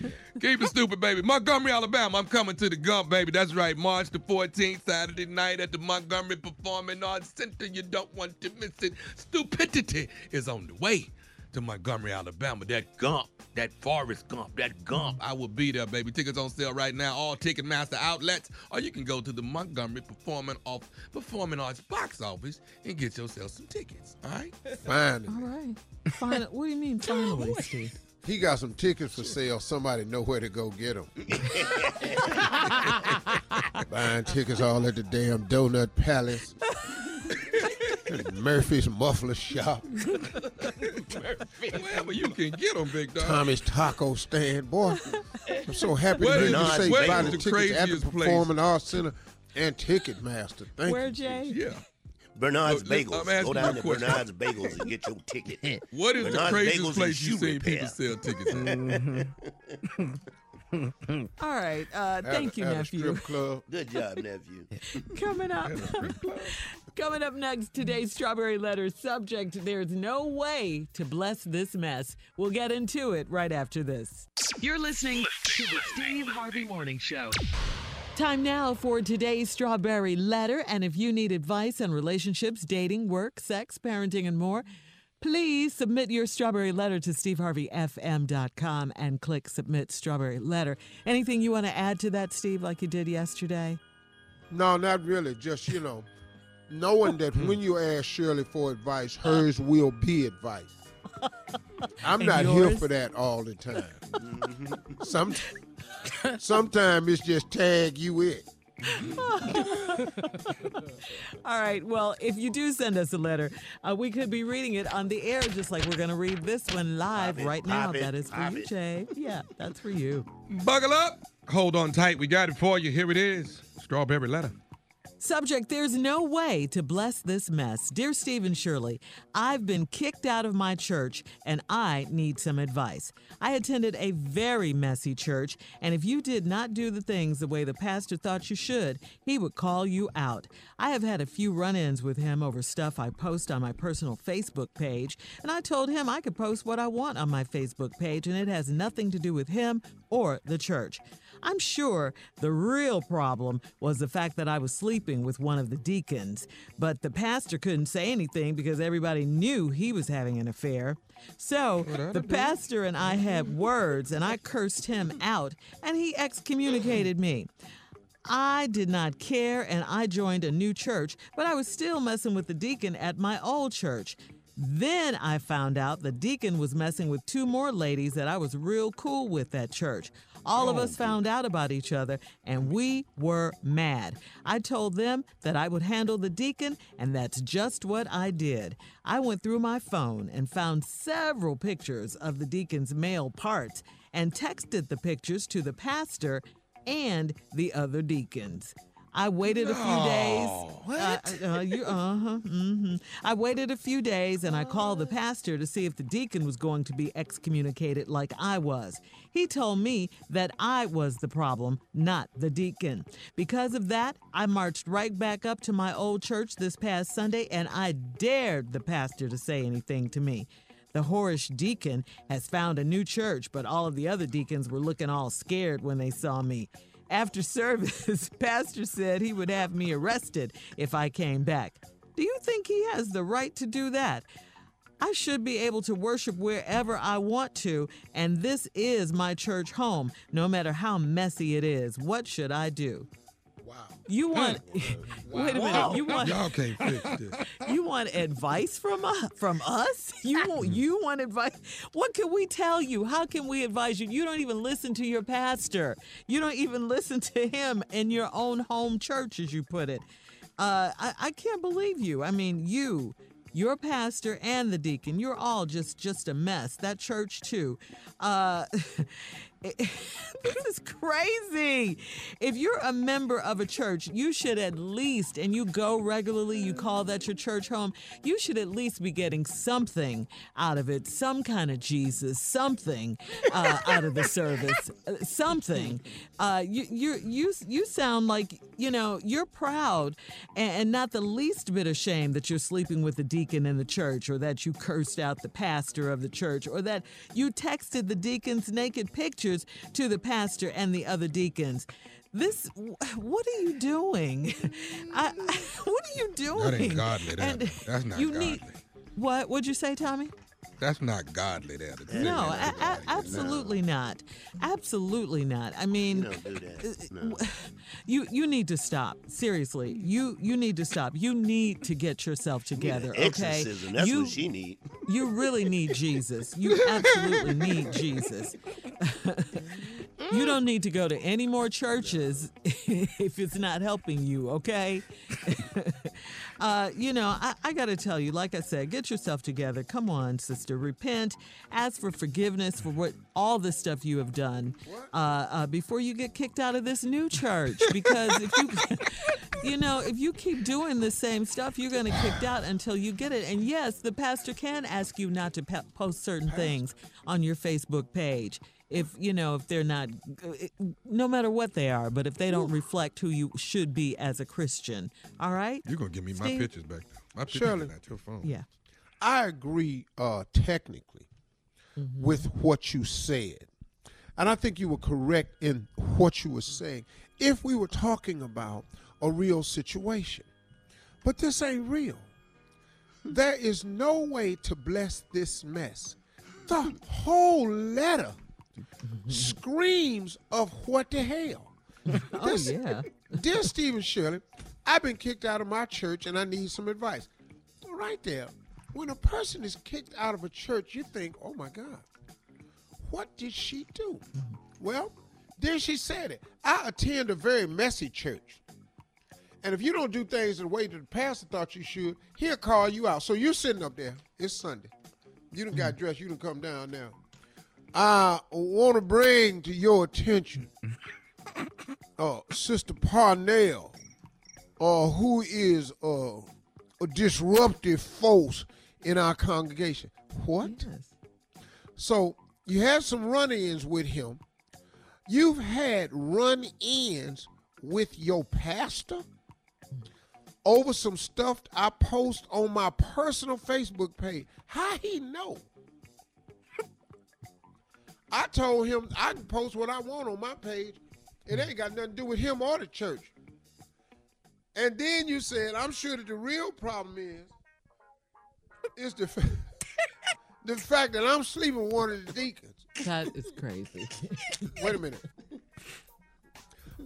S7: <laughs>
S8: Keep it stupid, baby. Montgomery, Alabama. I'm coming to the Gump, baby. That's right. March the 14th, Saturday night at the Montgomery Performing Arts Center. You don't want to miss it. Stupidity is on the way to Montgomery, Alabama. That Gump, that Forrest Gump, that Gump. I will be there, baby. Tickets on sale right now. All Ticketmaster outlets, or you can go to the Montgomery Performing off Performing Arts box office and get yourself some tickets. All right.
S2: Fine.
S4: All right. Final, what do you mean finally, Steve?
S2: He got some tickets for sale. Somebody know where to go get them. <laughs> Buying tickets all at the damn Donut Palace. And Murphy's Muffler Shop.
S8: Wherever you can get them, big dog.
S2: Tommy's Taco Stand. Boy, I'm so happy
S8: Where
S2: to hear you
S3: Bernard's
S2: say
S3: Bagels.
S2: buy the
S8: The
S2: tickets at the
S8: craziest place.
S2: Performing Arts Center and Ticketmaster. Thank
S4: Where,
S2: you.
S4: Jay?
S8: Yeah.
S3: Bernard's
S8: Look,
S3: Bagels.
S8: I'm
S3: Go down to
S8: question.
S3: Bernard's Bagels and get your ticket. <laughs>
S8: What is
S3: Bernard's
S8: the craziest
S3: Bagels
S8: place you've
S3: Shoe
S8: seen
S3: Repair.
S8: people sell tickets at? <laughs> <laughs> <laughs>
S4: All right. Uh, thank
S2: At
S4: you,
S2: a- at a
S4: nephew.
S2: strip club.
S3: Good job, nephew. <laughs>
S4: Coming up. <laughs> Coming up next, today's Strawberry Letter subject There's no way to bless this mess. We'll get into it right after this.
S6: You're listening to the Steve Harvey Morning Show.
S4: Time now for today's Strawberry Letter. And if you need advice on relationships, dating, work, sex, parenting, and more, please submit your Strawberry Letter to steveharveyfm.com and click Submit Strawberry Letter. Anything you want to add to that, Steve, like you did yesterday?
S2: No, not really. Just, you know, knowing that <laughs> when you ask Shirley for advice, hers will be advice. <laughs> I'm
S4: And
S2: not here for that all the time. <laughs> Some, sometimes it's just tag you it. <laughs>
S4: All right. Well, if you do send us a letter, uh, we could be reading it on the air, just like we're going to read this one live
S3: it,
S4: right now.
S3: it,
S4: that is for you,
S3: it.
S4: Jay. Yeah, that's for you.
S8: Buckle up. Hold on tight. We got it for you. Here it is. Strawberry letter.
S4: Subject There's no way to bless this mess. Dear Stephen Shirley, I've been kicked out of my church and I need some advice. I attended a very messy church, and if you did not do the things the way the pastor thought you should, he would call you out. I have had a few run ins with him over stuff I post on my personal Facebook page, and I told him I could post what I want on my Facebook page, and it has nothing to do with him or the church. I'm sure the real problem was the fact that I was sleeping with one of the deacons, but the pastor couldn't say anything because everybody knew he was having an affair. So the pastor and I had words, and I cursed him out, and he excommunicated me. I did not care and I joined a new church, but I was still messing with the deacon at my old church. Then I found out the deacon was messing with two more ladies that I was real cool with at church. All of us found out about each other and we were mad. I told them that I would handle the deacon, and that's just what I did. I went through my phone and found several pictures of the deacon's male parts and texted the pictures to the pastor and the other deacons. I waited a few days.
S5: What?
S4: Uh, uh, you, uh-huh, hmm I waited a few days and I called the pastor to see if the deacon was going to be excommunicated like I was. He told me that I was the problem, not the deacon. Because of that, I marched right back up to my old church this past Sunday and I dared the pastor to say anything to me. The whorish deacon has found a new church, but all of the other deacons were looking all scared when they saw me. After service, <laughs> Pastor said he would have me arrested if I came back. Do you think he has the right to do that? I should be able to worship wherever I want to, and this is my church home, no matter how messy it is. What should I do? You want <laughs> Wait a minute. You want
S8: Y'all can't fix this. <laughs>
S4: you want advice from us? From us? You <laughs> want you want advice? What can we tell you? How can we advise you? You don't even listen to your pastor. You don't even listen to him in your own home church, as you put it. Uh, I, I can't believe you. I mean, you, your pastor, and the deacon. You're all just just a mess. That church too. Uh, <laughs> this is crazy. If you're a member of a church, you should at least, and you go regularly, you call that your church home, you should at least be getting something out of it, some kind of Jesus, something uh, out of the service, uh, something. Uh, you, you, you, you sound like, you know, you're proud and, and not the least bit ashamed that you're sleeping with the deacon in the church or that you cursed out the pastor of the church or that you texted the deacon's naked pictures to the pastor and the other deacons. This, what are you doing? I, <laughs> what are you doing?
S8: That ain't godly. That, that's not
S4: you
S8: godly.
S4: need what? What'd you say, Tommy?
S8: That's not godly. That. that
S4: No, a- a-
S8: godly.
S4: absolutely not. Absolutely not. I mean,
S3: don't do that. Uh, no. <laughs>
S4: you you need to stop. Seriously, you you need to stop. You need to get yourself together. Okay,
S3: Exorcism. That's
S4: you
S3: what she need.
S4: you really need Jesus. You <laughs> absolutely need Jesus. <laughs> you don't need to go to any more churches <laughs> if it's not helping you, okay? <laughs> uh, you know, I, I got to tell you, like I said, get yourself together. Come on, sister. Repent. Ask for forgiveness for what all the stuff you have done uh, uh, before you get kicked out of this new church. Because if you, <laughs> you know, if you keep doing the same stuff, you're going to get kicked out until you get it. And yes, the pastor can ask you not to pe- post certain things on your Facebook page. If you know if they're not, no matter what they are, but if they don't reflect who you should be as a Christian, all right?
S8: You're gonna give me my pictures back. My pictures
S2: Shirley.
S8: are not your phone.
S4: Yeah.
S2: I agree uh, technically with what you said. And I think you were correct in what you were saying. If we were talking about a real situation, but this ain't real. There is no way to bless this mess. The whole letter screams of what the hell. <laughs>
S4: Oh yeah.
S2: Dear Stephen Shirley, I've been kicked out of my church and I need some advice. Right there, when a person is kicked out of a church, you think, oh my God, what did she do? Well, then she said it. I attend a very messy church. And if you don't do things the way that the pastor thought you should, he'll call you out. So you're sitting up there. It's Sunday. You done got mm. dressed. You done come down now. I want to bring to your attention <laughs> uh, Sister Parnell, uh, who is uh, a disruptive force in our congregation. What? So you had some run-ins with him. You've had run-ins with your pastor over some stuff I post on my personal Facebook page. How he know? I told him I can post what I want on my page. It ain't got nothing to do with him or the church. And then you said, I'm sure that the real problem is, is the, fa- <laughs> the fact that I'm sleeping with one of the deacons.
S4: That is crazy. <laughs>
S2: Wait a minute.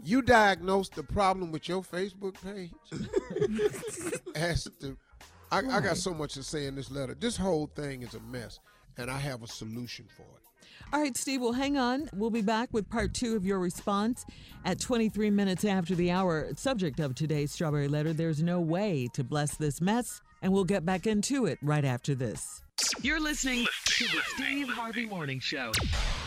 S2: You diagnosed the problem with your Facebook page <laughs> as the I, I got so much to say in this letter. This whole thing is a mess, and I have a solution for it.
S4: All right, Steve, well, hang on. We'll be back with part two of your response at 23 minutes after the hour. Subject of today's Strawberry Letter There's no way to bless this mess, and we'll get back into it right after this.
S6: You're listening to the Steve Harvey Morning Show.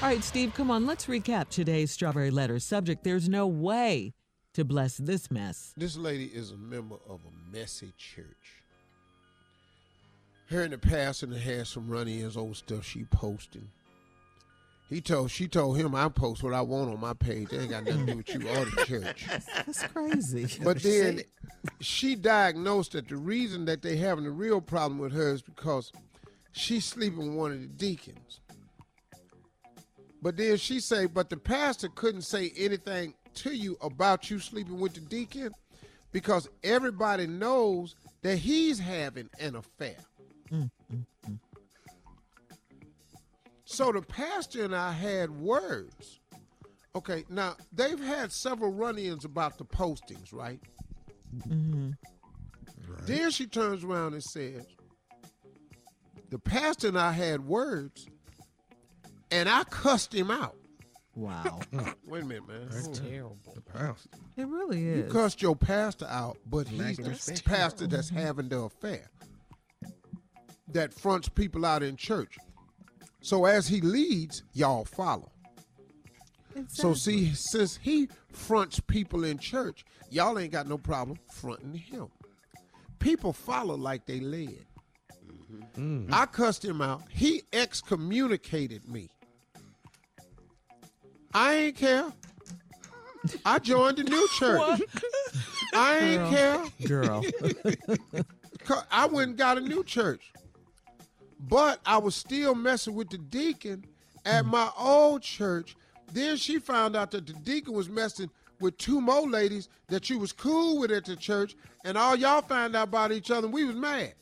S4: All right, Steve, come on. Let's recap today's Strawberry Letter. Subject There's no way to bless this mess.
S2: This lady is a member of a messy church. Her and the pastor that had some run-ins old stuff she posting. He told she told him I post what I want on my page. It ain't got nothing to do with you or the <laughs> church.
S4: That's crazy. <laughs>
S2: But then she diagnosed that the reason that they having a real problem with her is because she's sleeping with one of the deacons. But then she say, but the pastor couldn't say anything to you about you sleeping with the deacon because everybody knows that he's having an affair. Mm, mm, mm. So the pastor and I had words. Okay, now they've had several run-ins about the postings, right?
S4: Mm-hmm.
S2: Then she turns around and says, "The pastor and I had words, and I cussed him out."
S4: Wow. <laughs>
S2: Wait a minute, man.
S7: That's
S2: Hold
S7: terrible.
S8: The pastor.
S4: It really is.
S2: You cussed your pastor out, but he's
S7: Lack
S2: the
S7: of respect.
S2: pastor that's having the affair that fronts people out in church. So as he leads, y'all follow. So see, since he fronts people in church, y'all ain't got no problem fronting him. People follow like they led. Mm-hmm. I cussed him out. He excommunicated me. I ain't care. I joined a new <laughs> church. I ain't care.
S4: Girl. <laughs>
S2: I went and got a new church. But I was still messing with the deacon at my old church. Then she found out that the deacon was messing with two more ladies that you was cool with at the church, and all y'all found out about each other, and we was mad.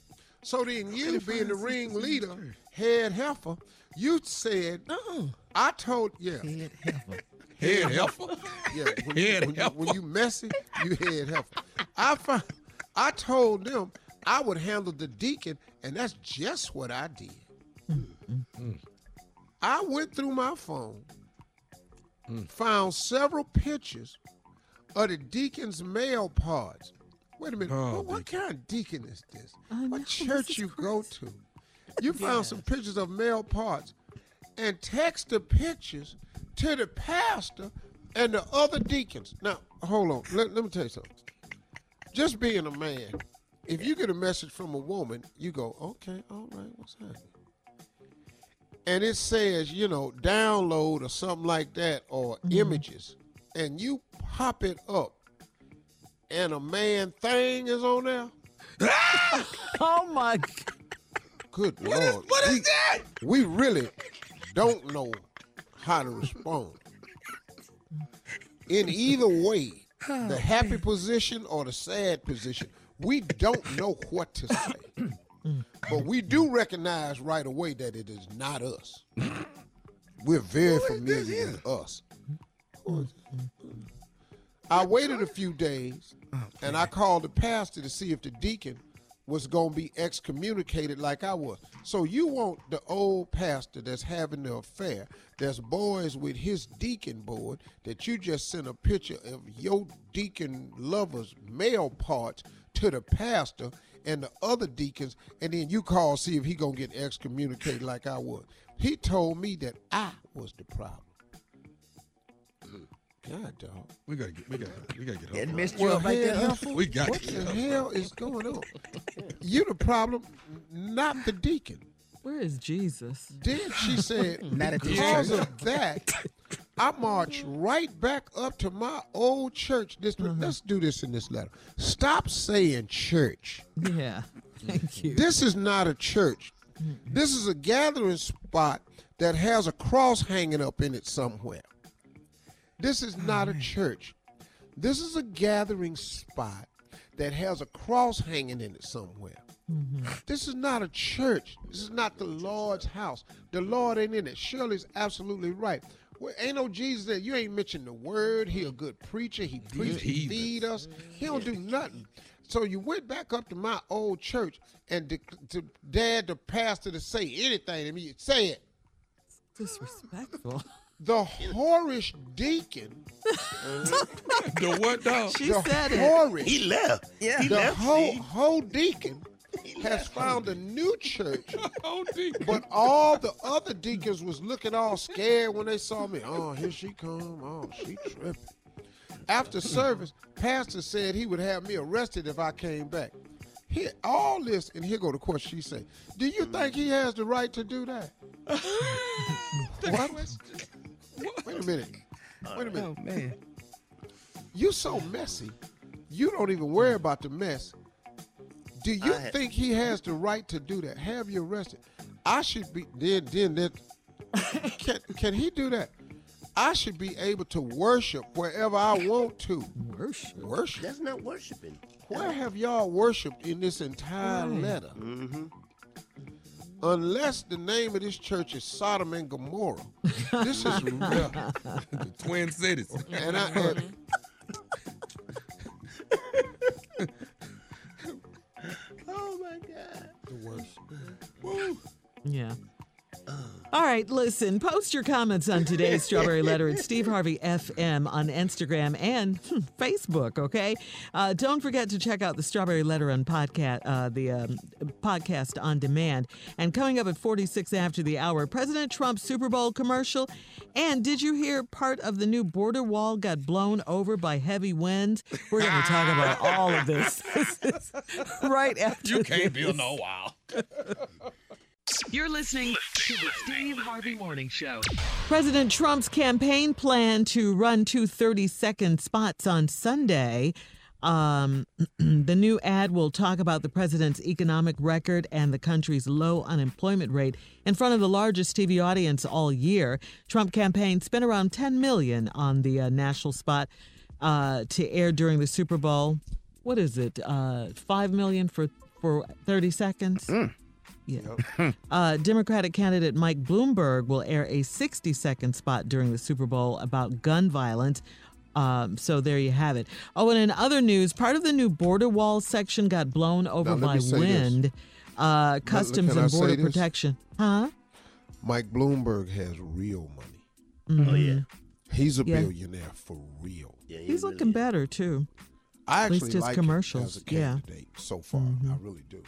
S2: So then you, being the ring leader, head heifer, you said, I told, yeah. Head <laughs> heifer.
S8: Head heifer? <laughs>
S2: Yeah, when, you,
S8: Head
S2: when, you, when you messy, you head heifer. I found, I told them I would handle the deacon, and that's just what I did. Mm-hmm. I went through my phone, found several pictures of the deacon's male parts. Wait a minute,
S8: Oh,
S2: what, what kind of deacon is this?
S4: I know,
S2: what
S4: this
S2: church
S4: is
S2: you go to? You <laughs> found some pictures of male parts and text the pictures to the pastor and the other deacons. Now, hold on. Let, let me tell you something. Just being a man, if you get a message from a woman, you go, okay, all right, what's happening? And it says, you know, download or something like that or mm-hmm. images, and you pop it up, and a man thing is on there. <laughs>
S4: oh my
S2: Good lord.
S8: what is
S2: we,
S8: that?
S2: We really don't know how to respond. In either way, the happy <sighs> position or the sad position, we don't know what to say. but we do recognize right away that it is not us. We're very familiar with us. I waited a few days and I called the pastor to see if the deacon was going to be excommunicated like I was. So you want the old pastor that's having the affair, that's boys with his deacon board, that you just sent a picture of your deacon lover's male parts to the pastor and the other deacons, and then you call see if he going to get excommunicated like I was. He told me that I was the problem. Hmm. God, dog.
S8: We gotta get. We gotta. We gotta get. Help.
S12: messed you
S2: Well,
S12: up like that,
S2: hell,
S12: Humphrey?
S8: We got
S2: what
S8: to
S2: the hell is going on? You the problem, not the deacon.
S4: Where is Jesus?
S2: Then she said, <laughs>
S12: Not at this
S2: because of that, I marched right back up to my old church district. Mm-hmm. Let's do this in this letter. Stop saying church.
S4: Yeah. Thank you.
S2: This is not a church. This is a gathering spot that has a cross hanging up in it somewhere. This is not a church. This is a gathering spot that has a cross hanging in it somewhere. Mm-hmm. This is not a church. This is not the Lord's house. The Lord ain't in it. Shirley's absolutely right. Well, ain't no Jesus there. You ain't mentioned the word. He a good preacher. He preach. He feed us. He don't do nothing. So you went back up to my old church and de- to dared the pastor to say anything to me. Say it.
S4: Disrespectful.
S2: The whorish deacon.
S8: the what dog?
S4: She
S2: the
S4: said it.
S3: He left.
S4: Yeah.
S3: He
S2: the
S3: left.
S2: whole whole deacon has found a new church, <laughs>
S8: Oh,
S2: but all the other deacons was looking all scared when they saw me. Oh, here she come. Oh, she tripping. After service, pastor said he would have me arrested if I came back. Here, all this, and here go the question she said. Do you think he has the right to do that? <laughs> what? Wait a minute. Wait a minute.
S12: Oh man.
S2: You so messy. You don't even worry about the mess. Do you
S3: I
S2: think he has the right to do that? Have you arrested? I should be then then that can can he do that? I should be able to worship wherever I want to.
S4: Worship.
S2: Worship.
S3: That's not worshiping.
S2: Where have y'all worshipped in this entire letter?
S3: Mm-hmm.
S2: Unless the name of this church is Sodom and Gomorrah. This is <laughs> real.
S8: the Twin Cities.
S2: And I and, <laughs>
S3: my God.
S2: the worst.
S4: Yeah. All right, listen, post your comments on today's <laughs> Strawberry Letter at Steve Harvey FM on Instagram and hmm, Facebook, okay? Uh, don't forget to check out the Strawberry Letter on podcast, uh, the um, podcast on demand. And coming up at 46 after the hour, President Trump's Super Bowl commercial. And did you hear part of the new border wall got blown over by heavy winds? We're going to talk about all of this <laughs> <laughs> right after
S8: You can't
S4: this.
S8: build no wall.
S6: You're listening to the Steve Harvey Morning Show.
S4: President Trump's campaign plan to run two 30 second spots on Sunday. Um, <clears throat> the new ad will talk about the president's economic record and the country's low unemployment rate in front of the largest TV audience all year. Trump campaign spent around 10 million on the uh, national spot uh, to air during the Super Bowl. What is it? Uh, Five million for for 30 seconds. Yeah. <laughs> Uh, Democratic candidate Mike Bloomberg will air a 60 second spot during the Super Bowl about gun violence. Um, so there you have it. Oh, and in other news, part of the new border wall section got blown over by
S2: me say this.
S4: wind. Uh, Customs and Border? Protection. Huh?
S2: Mike Bloomberg has real money.
S3: Oh yeah.
S2: He's a
S4: Yeah.
S2: billionaire for real.
S3: Yeah. he
S4: He's
S3: really
S4: looking
S3: is.
S4: better, too.
S2: I actually
S4: his
S2: like
S4: commercials,
S2: as a
S4: yeah.
S2: so far. I really do.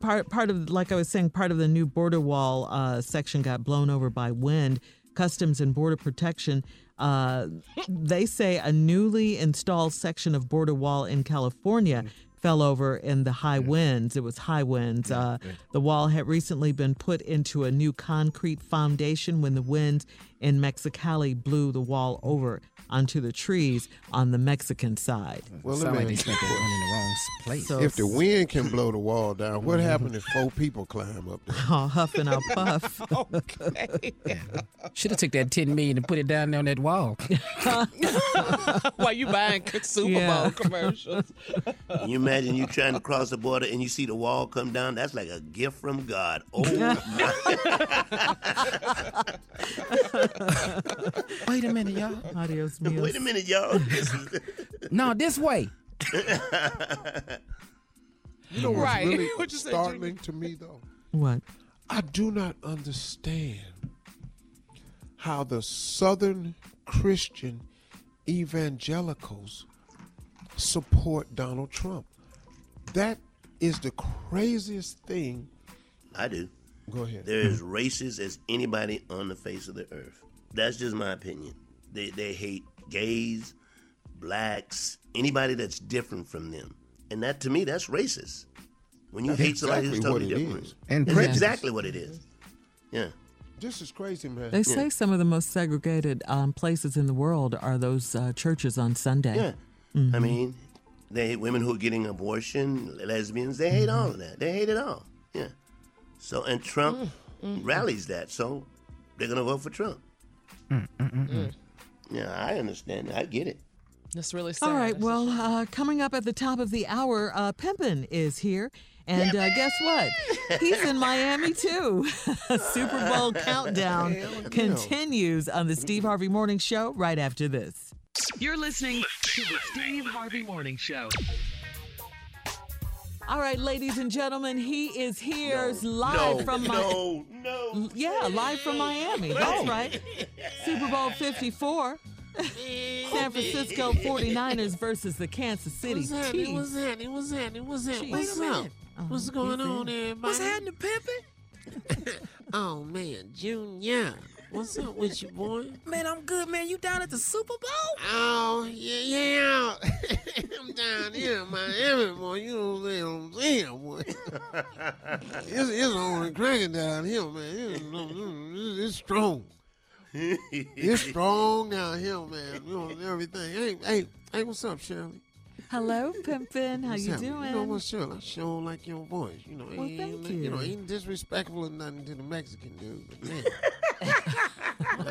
S4: part part of like I was saying, part of the new border wall uh, section got blown over by wind. Customs and Border Protection. Uh, they say a newly installed section of border wall in California fell over in the high winds. It was high winds. Uh, the wall had recently been put into a new concrete foundation when the winds in Mexicali blew the wall over onto the trees on the Mexican side.
S2: Well,
S12: Sound
S2: let
S12: like
S2: me
S12: they spent in the wrong place.
S4: So
S2: If the wind can blow the wall down, what mm-hmm. happened if four people climb up there?
S4: I'll huff and I'll puff. <laughs> Okay. <laughs>
S12: Should have took that ten million and put it down on that wall. <laughs> While you buying Super
S4: Yeah.
S12: Bowl commercials.
S3: Can you imagine you trying to cross the border and you see the wall come down? That's like a gift from God. Oh my! <laughs>
S12: Wait a minute, y'all.
S4: Adios, míos.
S3: Wait a minute, y'all. <laughs> This is- <laughs>
S12: No, this way.
S2: You know what's
S12: Right.
S2: really
S12: What you say,
S2: startling to me though?
S4: What?
S2: I do not understand how the Southern Christian evangelicals support Donald Trump. That is the craziest thing.
S3: I do.
S2: Go ahead.
S3: They're as racist as anybody on the face of the earth. That's just my opinion. They they hate gays, blacks, anybody that's different from them, and that to me that's racist. When you
S2: That's
S3: hate somebody who's totally different,
S2: is.
S12: And
S3: it's
S12: prejudice.
S3: exactly what it is. Yeah.
S2: This is crazy, man.
S4: They say some of the most segregated um, places in the world are those uh, churches on Sunday.
S3: Yeah.
S4: Mm-hmm.
S3: I mean, they hate women who are getting abortion, lesbians. They hate all of that. They hate it all. Yeah. So and Trump
S4: Mm,
S3: rallies that. So they're gonna vote for Trump. Yeah, I understand. I get it.
S7: That's really sad.
S4: All right. Well, uh, coming up at the top of the hour, uh, Pimpin is here. And uh, guess what? He's in Miami too. <laughs> Super Bowl <laughs> countdown continues on the Steve Harvey Morning Show right after this.
S6: You're listening to the Steve Harvey Morning Show.
S4: All right, ladies and gentlemen, he is here live
S3: no,
S4: from my
S3: no, no.
S4: Yeah, live from Miami. That's right. Super Bowl 54. San Francisco 49ers versus the Kansas City
S2: What's happening?
S4: Chiefs.
S2: What's happening? What's happening? What's happening?
S4: Wait a
S2: What's up?
S4: minute.
S2: What's
S4: oh,
S2: going
S4: he's
S2: on,
S4: in.
S2: everybody?
S12: What's happening, Pimpin'? <laughs>
S2: oh man, Junior, what's up with you, boy?
S12: Man, I'm good, man. You down at the Super Bowl?
S2: Oh yeah, yeah. <laughs> I'm down here in Miami, boy. You know what I'm saying, boy. <laughs> it's, it's on cracking down here, man. It's, it's, it's strong. <laughs> It's strong down here, man. You know everything. Hey, hey, hey, what's up, Shirley?
S4: Hello, Pimpin. How
S2: What's
S4: you
S2: happening?
S4: doing?
S2: You know what, Shirley? I sure like your voice. You know,
S4: Well,
S2: ain't,
S4: thank
S2: you. know, ain't disrespectful or nothing to the Mexican dude, but <laughs> man.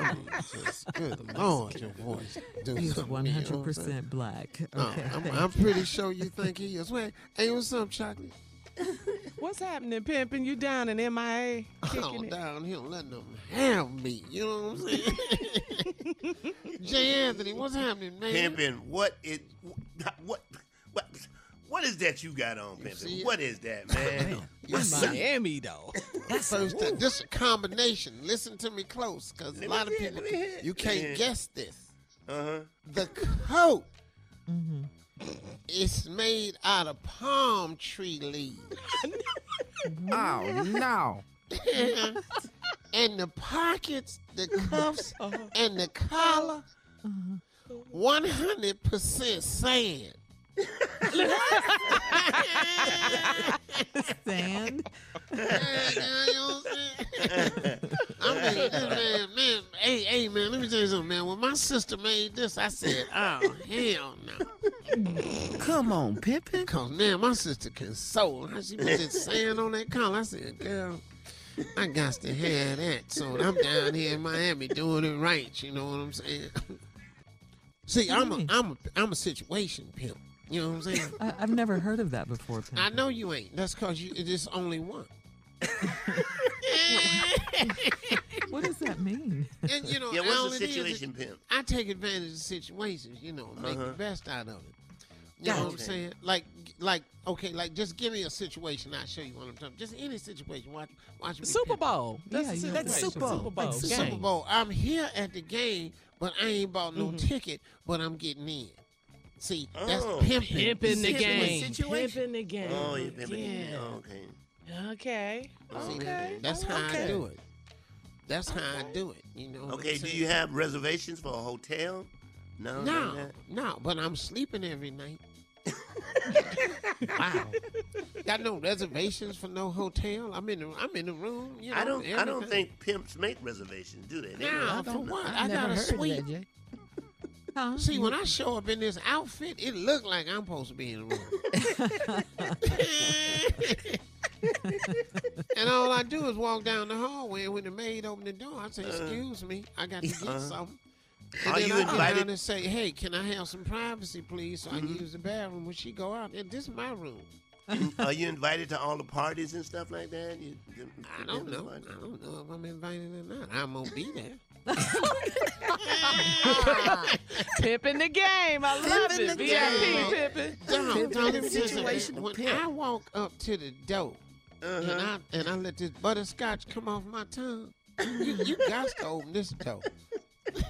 S2: I mean, just, good Lord, your voice. do
S4: He's
S2: something to me, you know what I'm saying?
S4: 100% black.
S2: No,
S4: Okay,
S2: I'm, I'm pretty sure you think he is. Wait, hey, what's up, Chocolate? <laughs>
S7: What's happening, pimping? You down in MIA?
S2: Oh,
S7: Kicking it?
S2: down here, letting them have me. You know what I'm saying? <laughs> Jay Anthony, what's happening, man?
S3: Pimpin', what is what what what is that you got on,
S2: see
S3: Pimpin'? What is that, man?
S2: You
S7: In? Miami, though.
S2: First, time- this is a combination. Listen to me close, because a lot of people
S3: let me hear it.
S2: you can't
S3: Yeah.
S2: guess this.
S3: Uh-huh.
S2: The coat is made out of palm tree leaves.
S12: Oh, no. <laughs>
S2: and the pockets, the cuffs, uh-huh. and the collar, uh-huh. one hundred percent sand.
S4: Sand?
S2: I mean, this man, man, hey, hey, man, let me tell you something, man. When my sister made this, I said, oh, hell no.
S12: Come on, Pimpin'.
S2: Because, man, my sister can sew. How she put that sand on that collar? I said, girl, I got to have that. So I'm down here in Miami doing it right. You know what I'm saying? See, I'm a, I'm a, I'm a situation pimp. You know what I'm saying?
S4: I, I've never heard of that before, <laughs>
S2: I know you ain't. That's because you, it's only one. <laughs>
S4: What does that mean?
S2: And you know,
S3: Yeah, what's
S2: all
S3: the situation,
S2: is
S3: pimp?
S2: I take advantage of situations, you know, make
S3: Uh-huh.
S2: the best out of it. You know what I'm saying? Like, like, okay, like, just give me a situation. I'll show you what I'm talking. Just any situation. Watch, watch me.
S7: Super. Bowl. That's
S4: Yeah,
S7: the situation.
S12: That's Super Bowl.
S7: Super Bowl.
S12: Like.
S2: Super Bowl. I'm here at the game, but I ain't bought
S7: Mm-hmm.
S2: no ticket, but I'm getting in. See, that's
S3: Oh.
S2: pimping.
S7: Pimping the game. Pimping the game.
S3: Oh, you pimping.
S7: Yeah.
S3: Oh, okay.
S7: Okay.
S2: See,
S7: Okay.
S2: That's how I do it. That's how I do it. You know.
S3: Okay, do you have reservations for a hotel? No.
S2: No, no, but I'm sleeping every night. <laughs> wow. Got no reservations for no hotel. I'm in the I'm in the room. You know,
S3: I don't. I don't
S2: everything.
S3: think pimps make reservations, do they? They
S2: Nah,
S3: don't-
S2: for what?
S12: I
S2: I
S12: never
S2: got a suite.
S12: that, Jay.
S4: Huh?
S2: See, when I show up in this outfit, it look like I'm supposed to be in the room. <laughs> and all I do is walk down the hallway, and when the maid opened the door, I say, "Excuse me, I got to get
S3: Uh-huh.
S2: something." And
S3: Are
S2: then
S3: you
S2: I get
S3: invited-
S2: down and say, "Hey, can I have some privacy, please, so I
S3: Mm-hmm.
S2: can use the bathroom when she go out?" And this is my room.
S3: Are you invited to all the parties and stuff like that? You, you-
S2: I don't know. I don't know if I'm invited or not. I'm gonna be there. <laughs>
S7: Pimping the game. I love
S12: Pimping
S7: it.
S12: the
S7: VIP
S2: game.
S7: pimping.
S2: Don't,
S12: Pimpin'
S2: don't
S12: the
S2: let me tell you
S12: situation
S2: When
S12: pimp.
S2: I walk up to the door and
S3: Uh-huh.
S2: I and I let this butterscotch come off my tongue, you, you got to open this door. <laughs>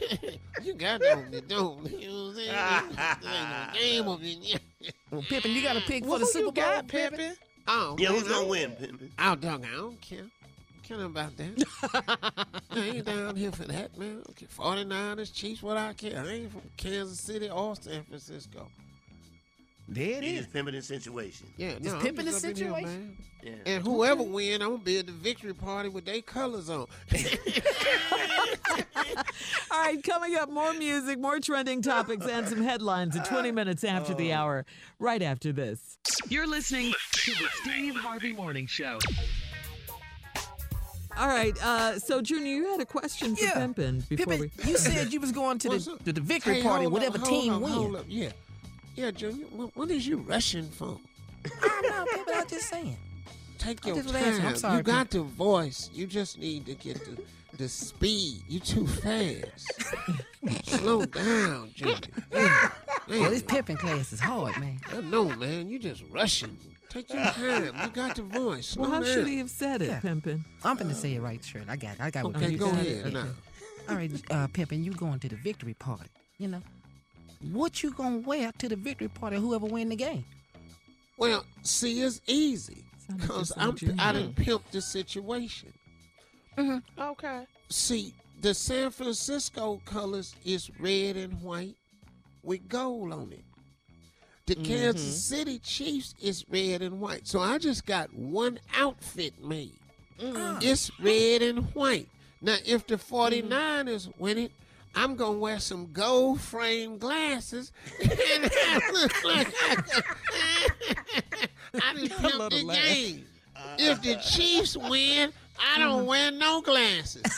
S2: you got to open the door. You know what I'm saying? There ain't no game of it.
S12: Well, Pimpin', you got to pick for the Super Bowl,
S7: got,
S12: Pimpin'?
S7: pimping?
S2: Oh,
S3: Yeah, who's gonna
S2: I-
S3: win, pimping?
S2: Oh, dog, I don't care. I don't care about that. <laughs> I ain't down here for that, man. Okay, 49ers, Chiefs, what I care. I ain't from Kansas City or San Francisco.
S12: There it
S3: You
S12: is.
S3: just pimping the situation.
S2: Yeah,
S12: Just
S2: no, I'm
S12: pimping the
S2: just up in here,
S12: situation.
S2: man.
S3: Yeah.
S2: And whoever win, I'm gonna be at the victory party with their colors on. <laughs>
S4: All right, coming up, more music, more trending topics, and some headlines at 20 minutes after the hour, right after this.
S6: You're listening to the Steve Harvey Morning Show.
S4: All right, uh, so Junior, you had a question for
S12: Yeah.
S4: Pimpin' before
S12: Pimpin',
S4: we.
S12: you said you was going to
S2: What's
S12: the,
S2: up?
S12: to the victory
S2: Hey,
S12: party,
S2: hold
S12: whatever
S2: up,
S12: team
S2: up, hold
S12: wins.
S2: up. Yeah, yeah, Junior. What, what is you rushing for?
S12: I don't know, Pimpin', I'm just saying.
S2: Take your
S12: just was asking.
S2: time.
S12: I'm sorry,
S2: you got the voice. You just need to get the the speed. You too fast. <laughs> Slow down, Junior. Damn,
S12: Well, this
S2: damn.
S12: pimping class is hard, man.
S2: I know, man. You just rushing. Take your time. You got the voice.
S4: Well, how
S2: down.
S4: should he have said it,
S12: Yeah.
S4: Pimpin?
S12: I'm finna say it right, Shirley. I got it. I got what
S2: Okay,
S12: you
S2: go ahead now.
S12: All right, uh, Pimpin', you going to the victory party. You know, what you gonna wear to the victory party? Whoever win the game.
S2: Well, see, it's easy because I'm
S12: like you.
S2: I done pimped the situation.
S12: Mm-hmm. Okay.
S2: See, the San Francisco colors is red and white with gold on it. The
S12: Mm-hmm.
S2: Kansas City Chiefs is red and white. So I just got one outfit made.
S12: Mm.
S2: It's red and white. Now, if the
S12: Mm-hmm.
S2: 49ers win it, I'm going to wear some gold frame glasses. and <laughs> <laughs> I look like I
S12: love the laugh.
S2: game. Uh, if the Chiefs win, I don't mm-hmm. wear no glasses. <laughs>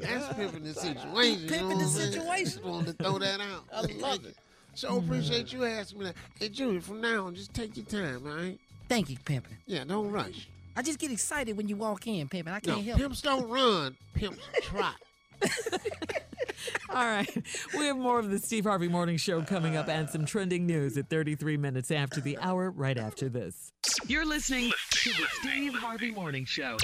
S2: That's pimping the situation.
S12: Pimping
S2: you know
S12: the situation.
S2: Just wanted to throw that out.
S12: I love it.
S2: So appreciate mm-hmm. you asking me that. Hey, Julie, from now on, just take your time, all right?
S12: Thank you, Pimpin'.
S2: Yeah, don't rush.
S12: I just get excited when you walk in, Pimpin'. I can't help it.
S2: pimps don't run. Pimps <laughs> trot.
S4: All right. We have more of the Steve Harvey Morning Show coming up and some trending news at 33 minutes after the hour, right after this.
S6: You're listening to the Steve Harvey Morning Show.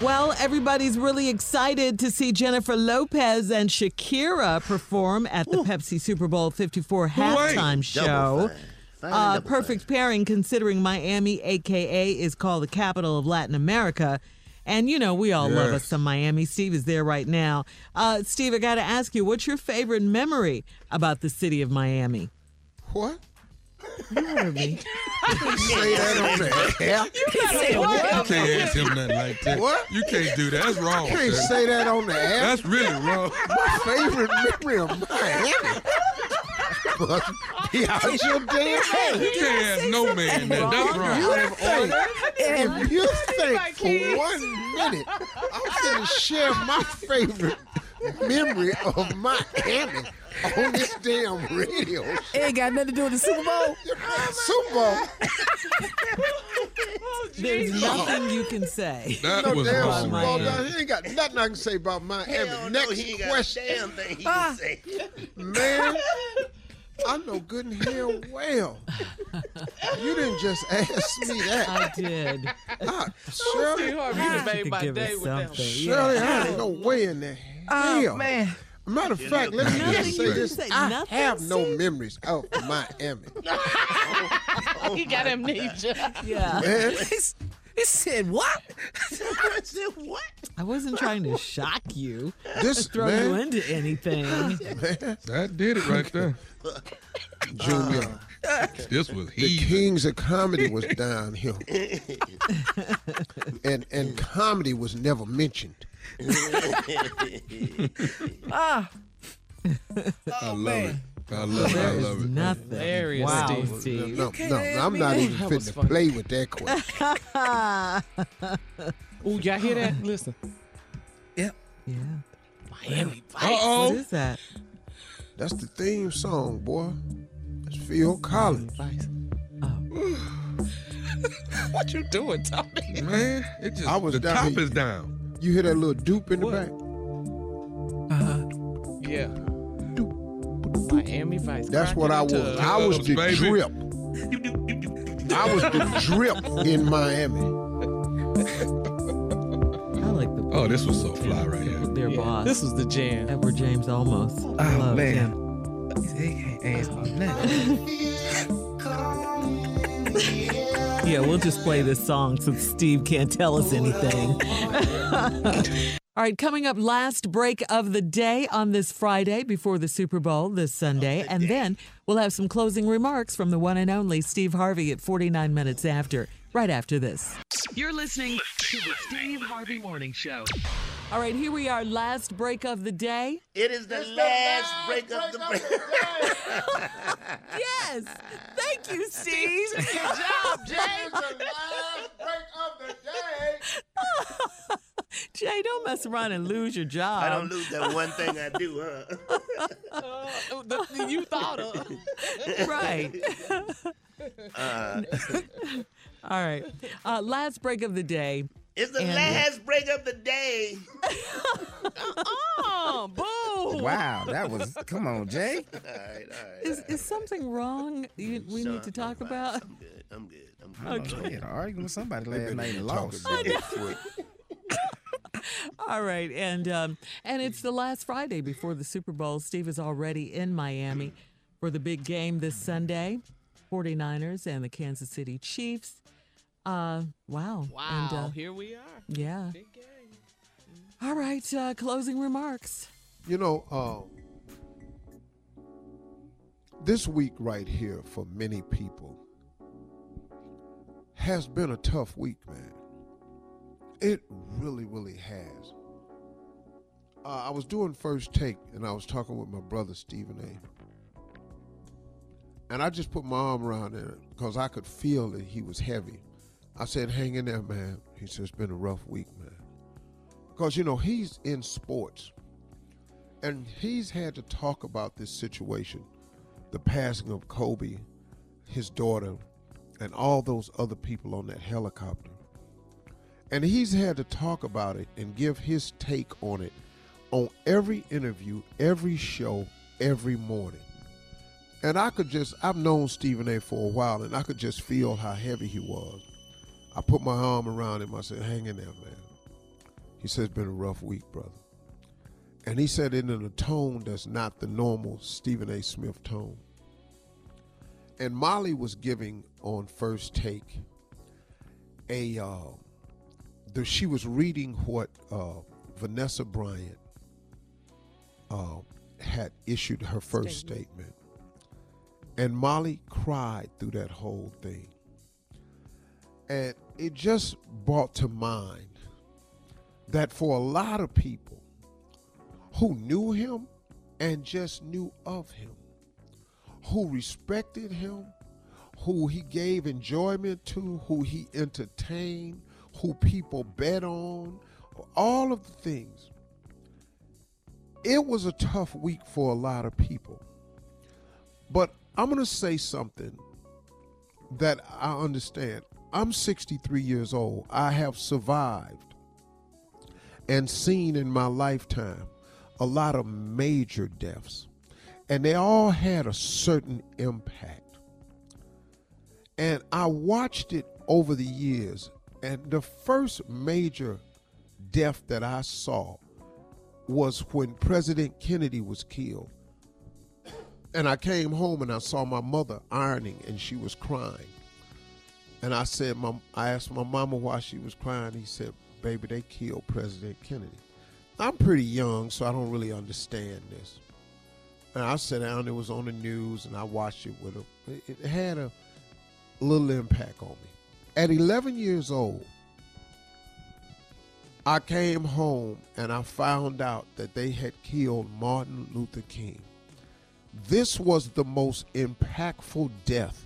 S4: Well, everybody's really excited to see Jennifer Lopez and Shakira perform at the Pepsi Super Bowl 54 halftime
S3: Double
S4: show.
S3: Fine. Fine and
S4: Uh,
S3: double
S4: perfect pairing considering Miami, aka, is called the capital of Latin America. And you know, we all love us some Miami. Steve is there right now. Uh, Steve, I got to ask you, what's your favorite memory about the city of Miami?
S2: What?
S4: You heard me. <laughs>
S2: Say that on the air.
S8: You can't ask him nothing like that.
S2: What?
S8: You can't do that. That's wrong.
S2: You can't
S8: sir.
S2: say that on the air.
S8: That's really wrong.
S2: my favorite memory of Miami. But be out your damn head.
S8: You can't no man that. That's wrong.
S2: You think, if you think for one minute I'm going to share my favorite memory of my Miami on this damn radio show.
S12: It ain't got nothing to do with the Super Bowl. <laughs>
S2: Super Bowl. <laughs>
S4: There's nothing you can say.
S8: That
S2: no
S8: was
S2: damn
S8: wrong.
S2: Super Bowl.
S8: there.
S2: He ain't got nothing I can say about Miami.
S3: Hell no,
S2: Next
S3: he ain't got
S2: question.
S3: damn thing he
S12: Ah.
S3: can say.
S2: Man, I know good and hell well. You didn't just ask me that.
S4: I did.
S2: Ah, Shirley,
S12: Steve Harvey,
S4: You
S12: you
S4: done
S12: done made my day with them.
S4: something.
S2: Shirley,
S4: Yeah.
S2: I ain't no way in the
S12: Oh,
S2: hell.
S12: man.
S2: Matter of fact, let me just say this. I
S4: Nothing,
S2: have no
S4: Steve?
S2: memories of Miami. <laughs> <laughs>
S12: He got amnesia.
S4: Yeah. <laughs>
S2: Man,
S12: He said what?
S3: I said, what?
S4: I wasn't trying to shock you,
S2: this
S4: throw
S2: man,
S4: you into anything.
S8: That did it right there.
S2: Junior,
S8: This was he
S2: the
S8: he.
S2: kings of comedy was down here, and and comedy was never mentioned.
S12: Ah,
S8: I love it. I love it. I
S4: There is
S8: love it.
S4: nothing.
S12: Hilarious,
S4: wow,
S12: Steve.
S4: Steve.
S2: No,
S12: can't
S2: no, I'm not even
S12: That was
S2: fit to
S12: funny.
S2: play with that question. <laughs>
S12: ooh, y'all hear that? <laughs> Listen. Yep.
S4: Yeah.
S12: Miami
S4: What
S8: Uh-oh.
S4: is that?
S2: That's the theme song, boy. That's Phil Collins.
S12: Vice.
S4: Oh. <laughs>
S12: What you doing, Tony?
S8: Man, it just,
S2: I was
S8: the
S2: down
S8: top
S2: here.
S8: is down.
S2: You hear that little dupe in the
S12: What?
S2: back?
S12: Uh-huh. Yeah. Miami Vice.
S2: That's what I was.
S12: Cracking
S2: I was the
S8: Baby.
S2: drip. I was the drip in Miami.
S4: I like the
S8: Oh, this was so fly right here.
S4: their
S12: Yeah,
S4: boss.
S12: This was the jam.
S4: Edward James Olmos. Oh, I
S12: Oh,
S4: love
S12: man.
S4: him.
S12: He ain't asked me nothing.
S4: Yeah, we'll just play this song so Steve can't tell us anything. <laughs> All right, coming up last break of the day on this Friday before the Super Bowl this Sunday. And then we'll have some closing remarks from the one and only Steve Harvey at 49 minutes after, right after this.
S6: You're listening to the Steve Harvey Morning Show.
S4: All right, here we are, last break of the day.
S3: It is the last break of the break. <laughs>
S4: Yes. Thank you, Steve.
S12: Good job, James. <laughs>
S4: Jay, don't mess around and lose your job.
S3: I don't lose that one thing I do, huh? <laughs>
S12: Uh, the, the you thought of. <laughs>
S4: right.
S3: Uh,
S4: All right. Uh, last break of the day.
S3: it's the
S4: And-
S3: last break of the day.
S7: Oh, <laughs> boo!
S17: Wow, that was. Come on, Jay.
S3: All right, all right.
S4: Is is something wrong? You, we need to talk about.
S3: I'm good. I'm good. I'm good.
S17: I don't know, They had an argument with somebody last night and
S2: talking
S17: lost.
S2: About Bigfoot.
S4: All right, and um, and it's the last Friday before the Super Bowl. Steve is already in Miami for the big game this Sunday, 49ers and the Kansas City Chiefs. Uh, wow.
S7: Wow,
S4: And, uh,
S7: here we are.
S4: yeah.
S7: Big game.
S4: All right, uh, closing remarks.
S2: You know, uh, this week right here for many people has been a tough week, man. It really, really has. Uh, I was doing first take and I was talking with my brother Stephen A. And I just put my arm around him because I could feel that he was heavy. I said, "Hang in there, man." He said, "It's been a rough week, man." Because you know he's in sports, and he's had to talk about this situation, the passing of Kobe, his daughter, and all those other people on that helicopter. And he's had to talk about it and give his take on it on every interview, every show, every morning. And I could just, I've known Stephen A for a while, and I could just feel how heavy he was. I put my arm around him. I said, Hang in there, man. He said, It's been a rough week, brother. And he said it in a tone that's not the normal Stephen A. Smith tone. And Molly was giving on first take a, uh, the, she was reading what uh, Vanessa Bryant uh, had issued her first statement. And Molly cried through that whole thing. And it just brought to mind that for a lot of people who knew him and just knew of him, who respected him, who he gave enjoyment to, who he entertained, who people bet on, all of the things. It was a tough week for a lot of people. But I'm going to say something that I understand. I'm 63 years old. I have survived and seen in my lifetime a lot of major deaths, and they all had a certain impact. And I watched it over the years, and the first major death that I saw was when President Kennedy was killed. And I came home and I saw my mother ironing and she was crying. And I said, Mom, I asked my mama why she was crying. He said, Baby, they killed President Kennedy. I'm pretty young, so I don't really understand this. And I sat down, it was on the news, and I watched it with. It, it had a little impact on me. At 11 years old, I came home and I found out that they had killed Martin Luther King. This was the most impactful death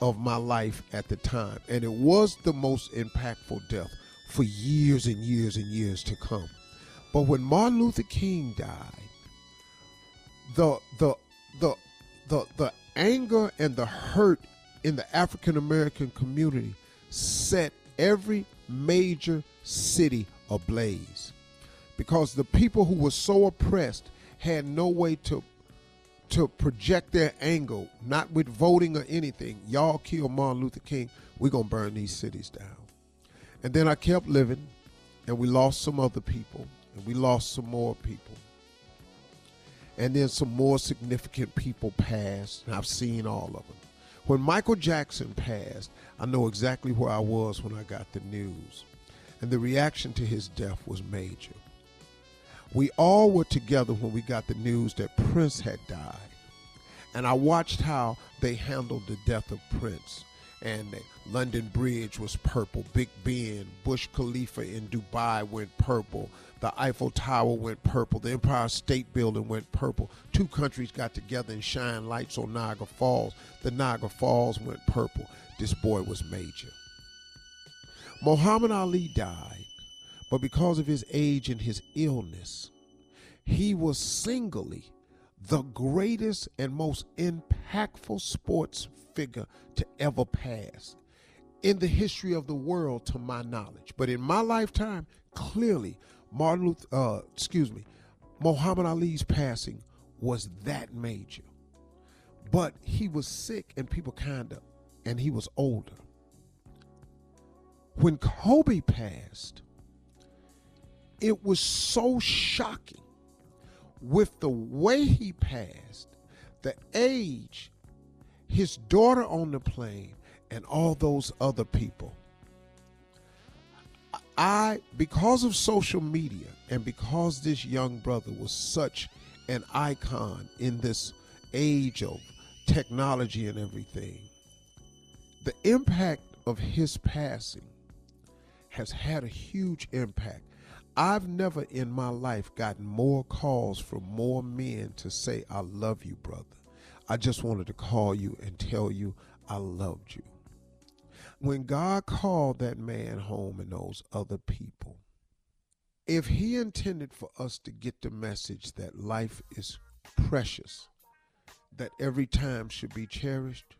S2: of my life at the time, and it was the most impactful death for years and years and years to come. But when Martin Luther King died, the the the the the anger and the hurt in the African American community set every major city ablaze because the people who were so oppressed had no way to to project their anger, not with voting or anything. Y'all killed Martin Luther King. We're to burn these cities down. And then I kept living, and we lost some other people, and we lost some more people. And then some more significant people passed, and I've seen all of them. When Michael Jackson passed, I know exactly where I was when I got the news. And the reaction to his death was major. We all were together when we got the news that Prince had died. And I watched how they handled the death of Prince. And London Bridge was purple. Big Ben, Burj Khalifa in Dubai went purple. The Eiffel Tower went purple. The Empire State Building went purple. Two countries got together and shined lights on Niagara Falls. The Niagara Falls went purple. This boy was major. Muhammad Ali died, but because of his age and his illness, he was singly the greatest and most impactful sports figure to ever pass in the history of the world, to my knowledge. But in my lifetime, clearly, Martin Luther, uh, excuse me, Muhammad Ali's passing was that major. But he was sick and people kind of, and he was older. When Kobe passed, it was so shocking with the way he passed, the age, his daughter on the plane, and all those other people. I, because of social media and because this young brother was such an icon in this age of technology and everything, the impact of his passing has had a huge impact. I've never in my life gotten more calls from more men to say, I love you, brother. I just wanted to call you and tell you I loved you. When God called that man home and those other people, if he intended for us to get the message that life is precious, that every time should be cherished,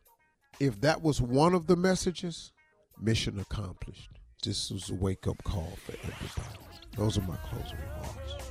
S2: if that was one of the messages, mission accomplished. This was a wake up call for everybody. Those are my closing
S4: remarks.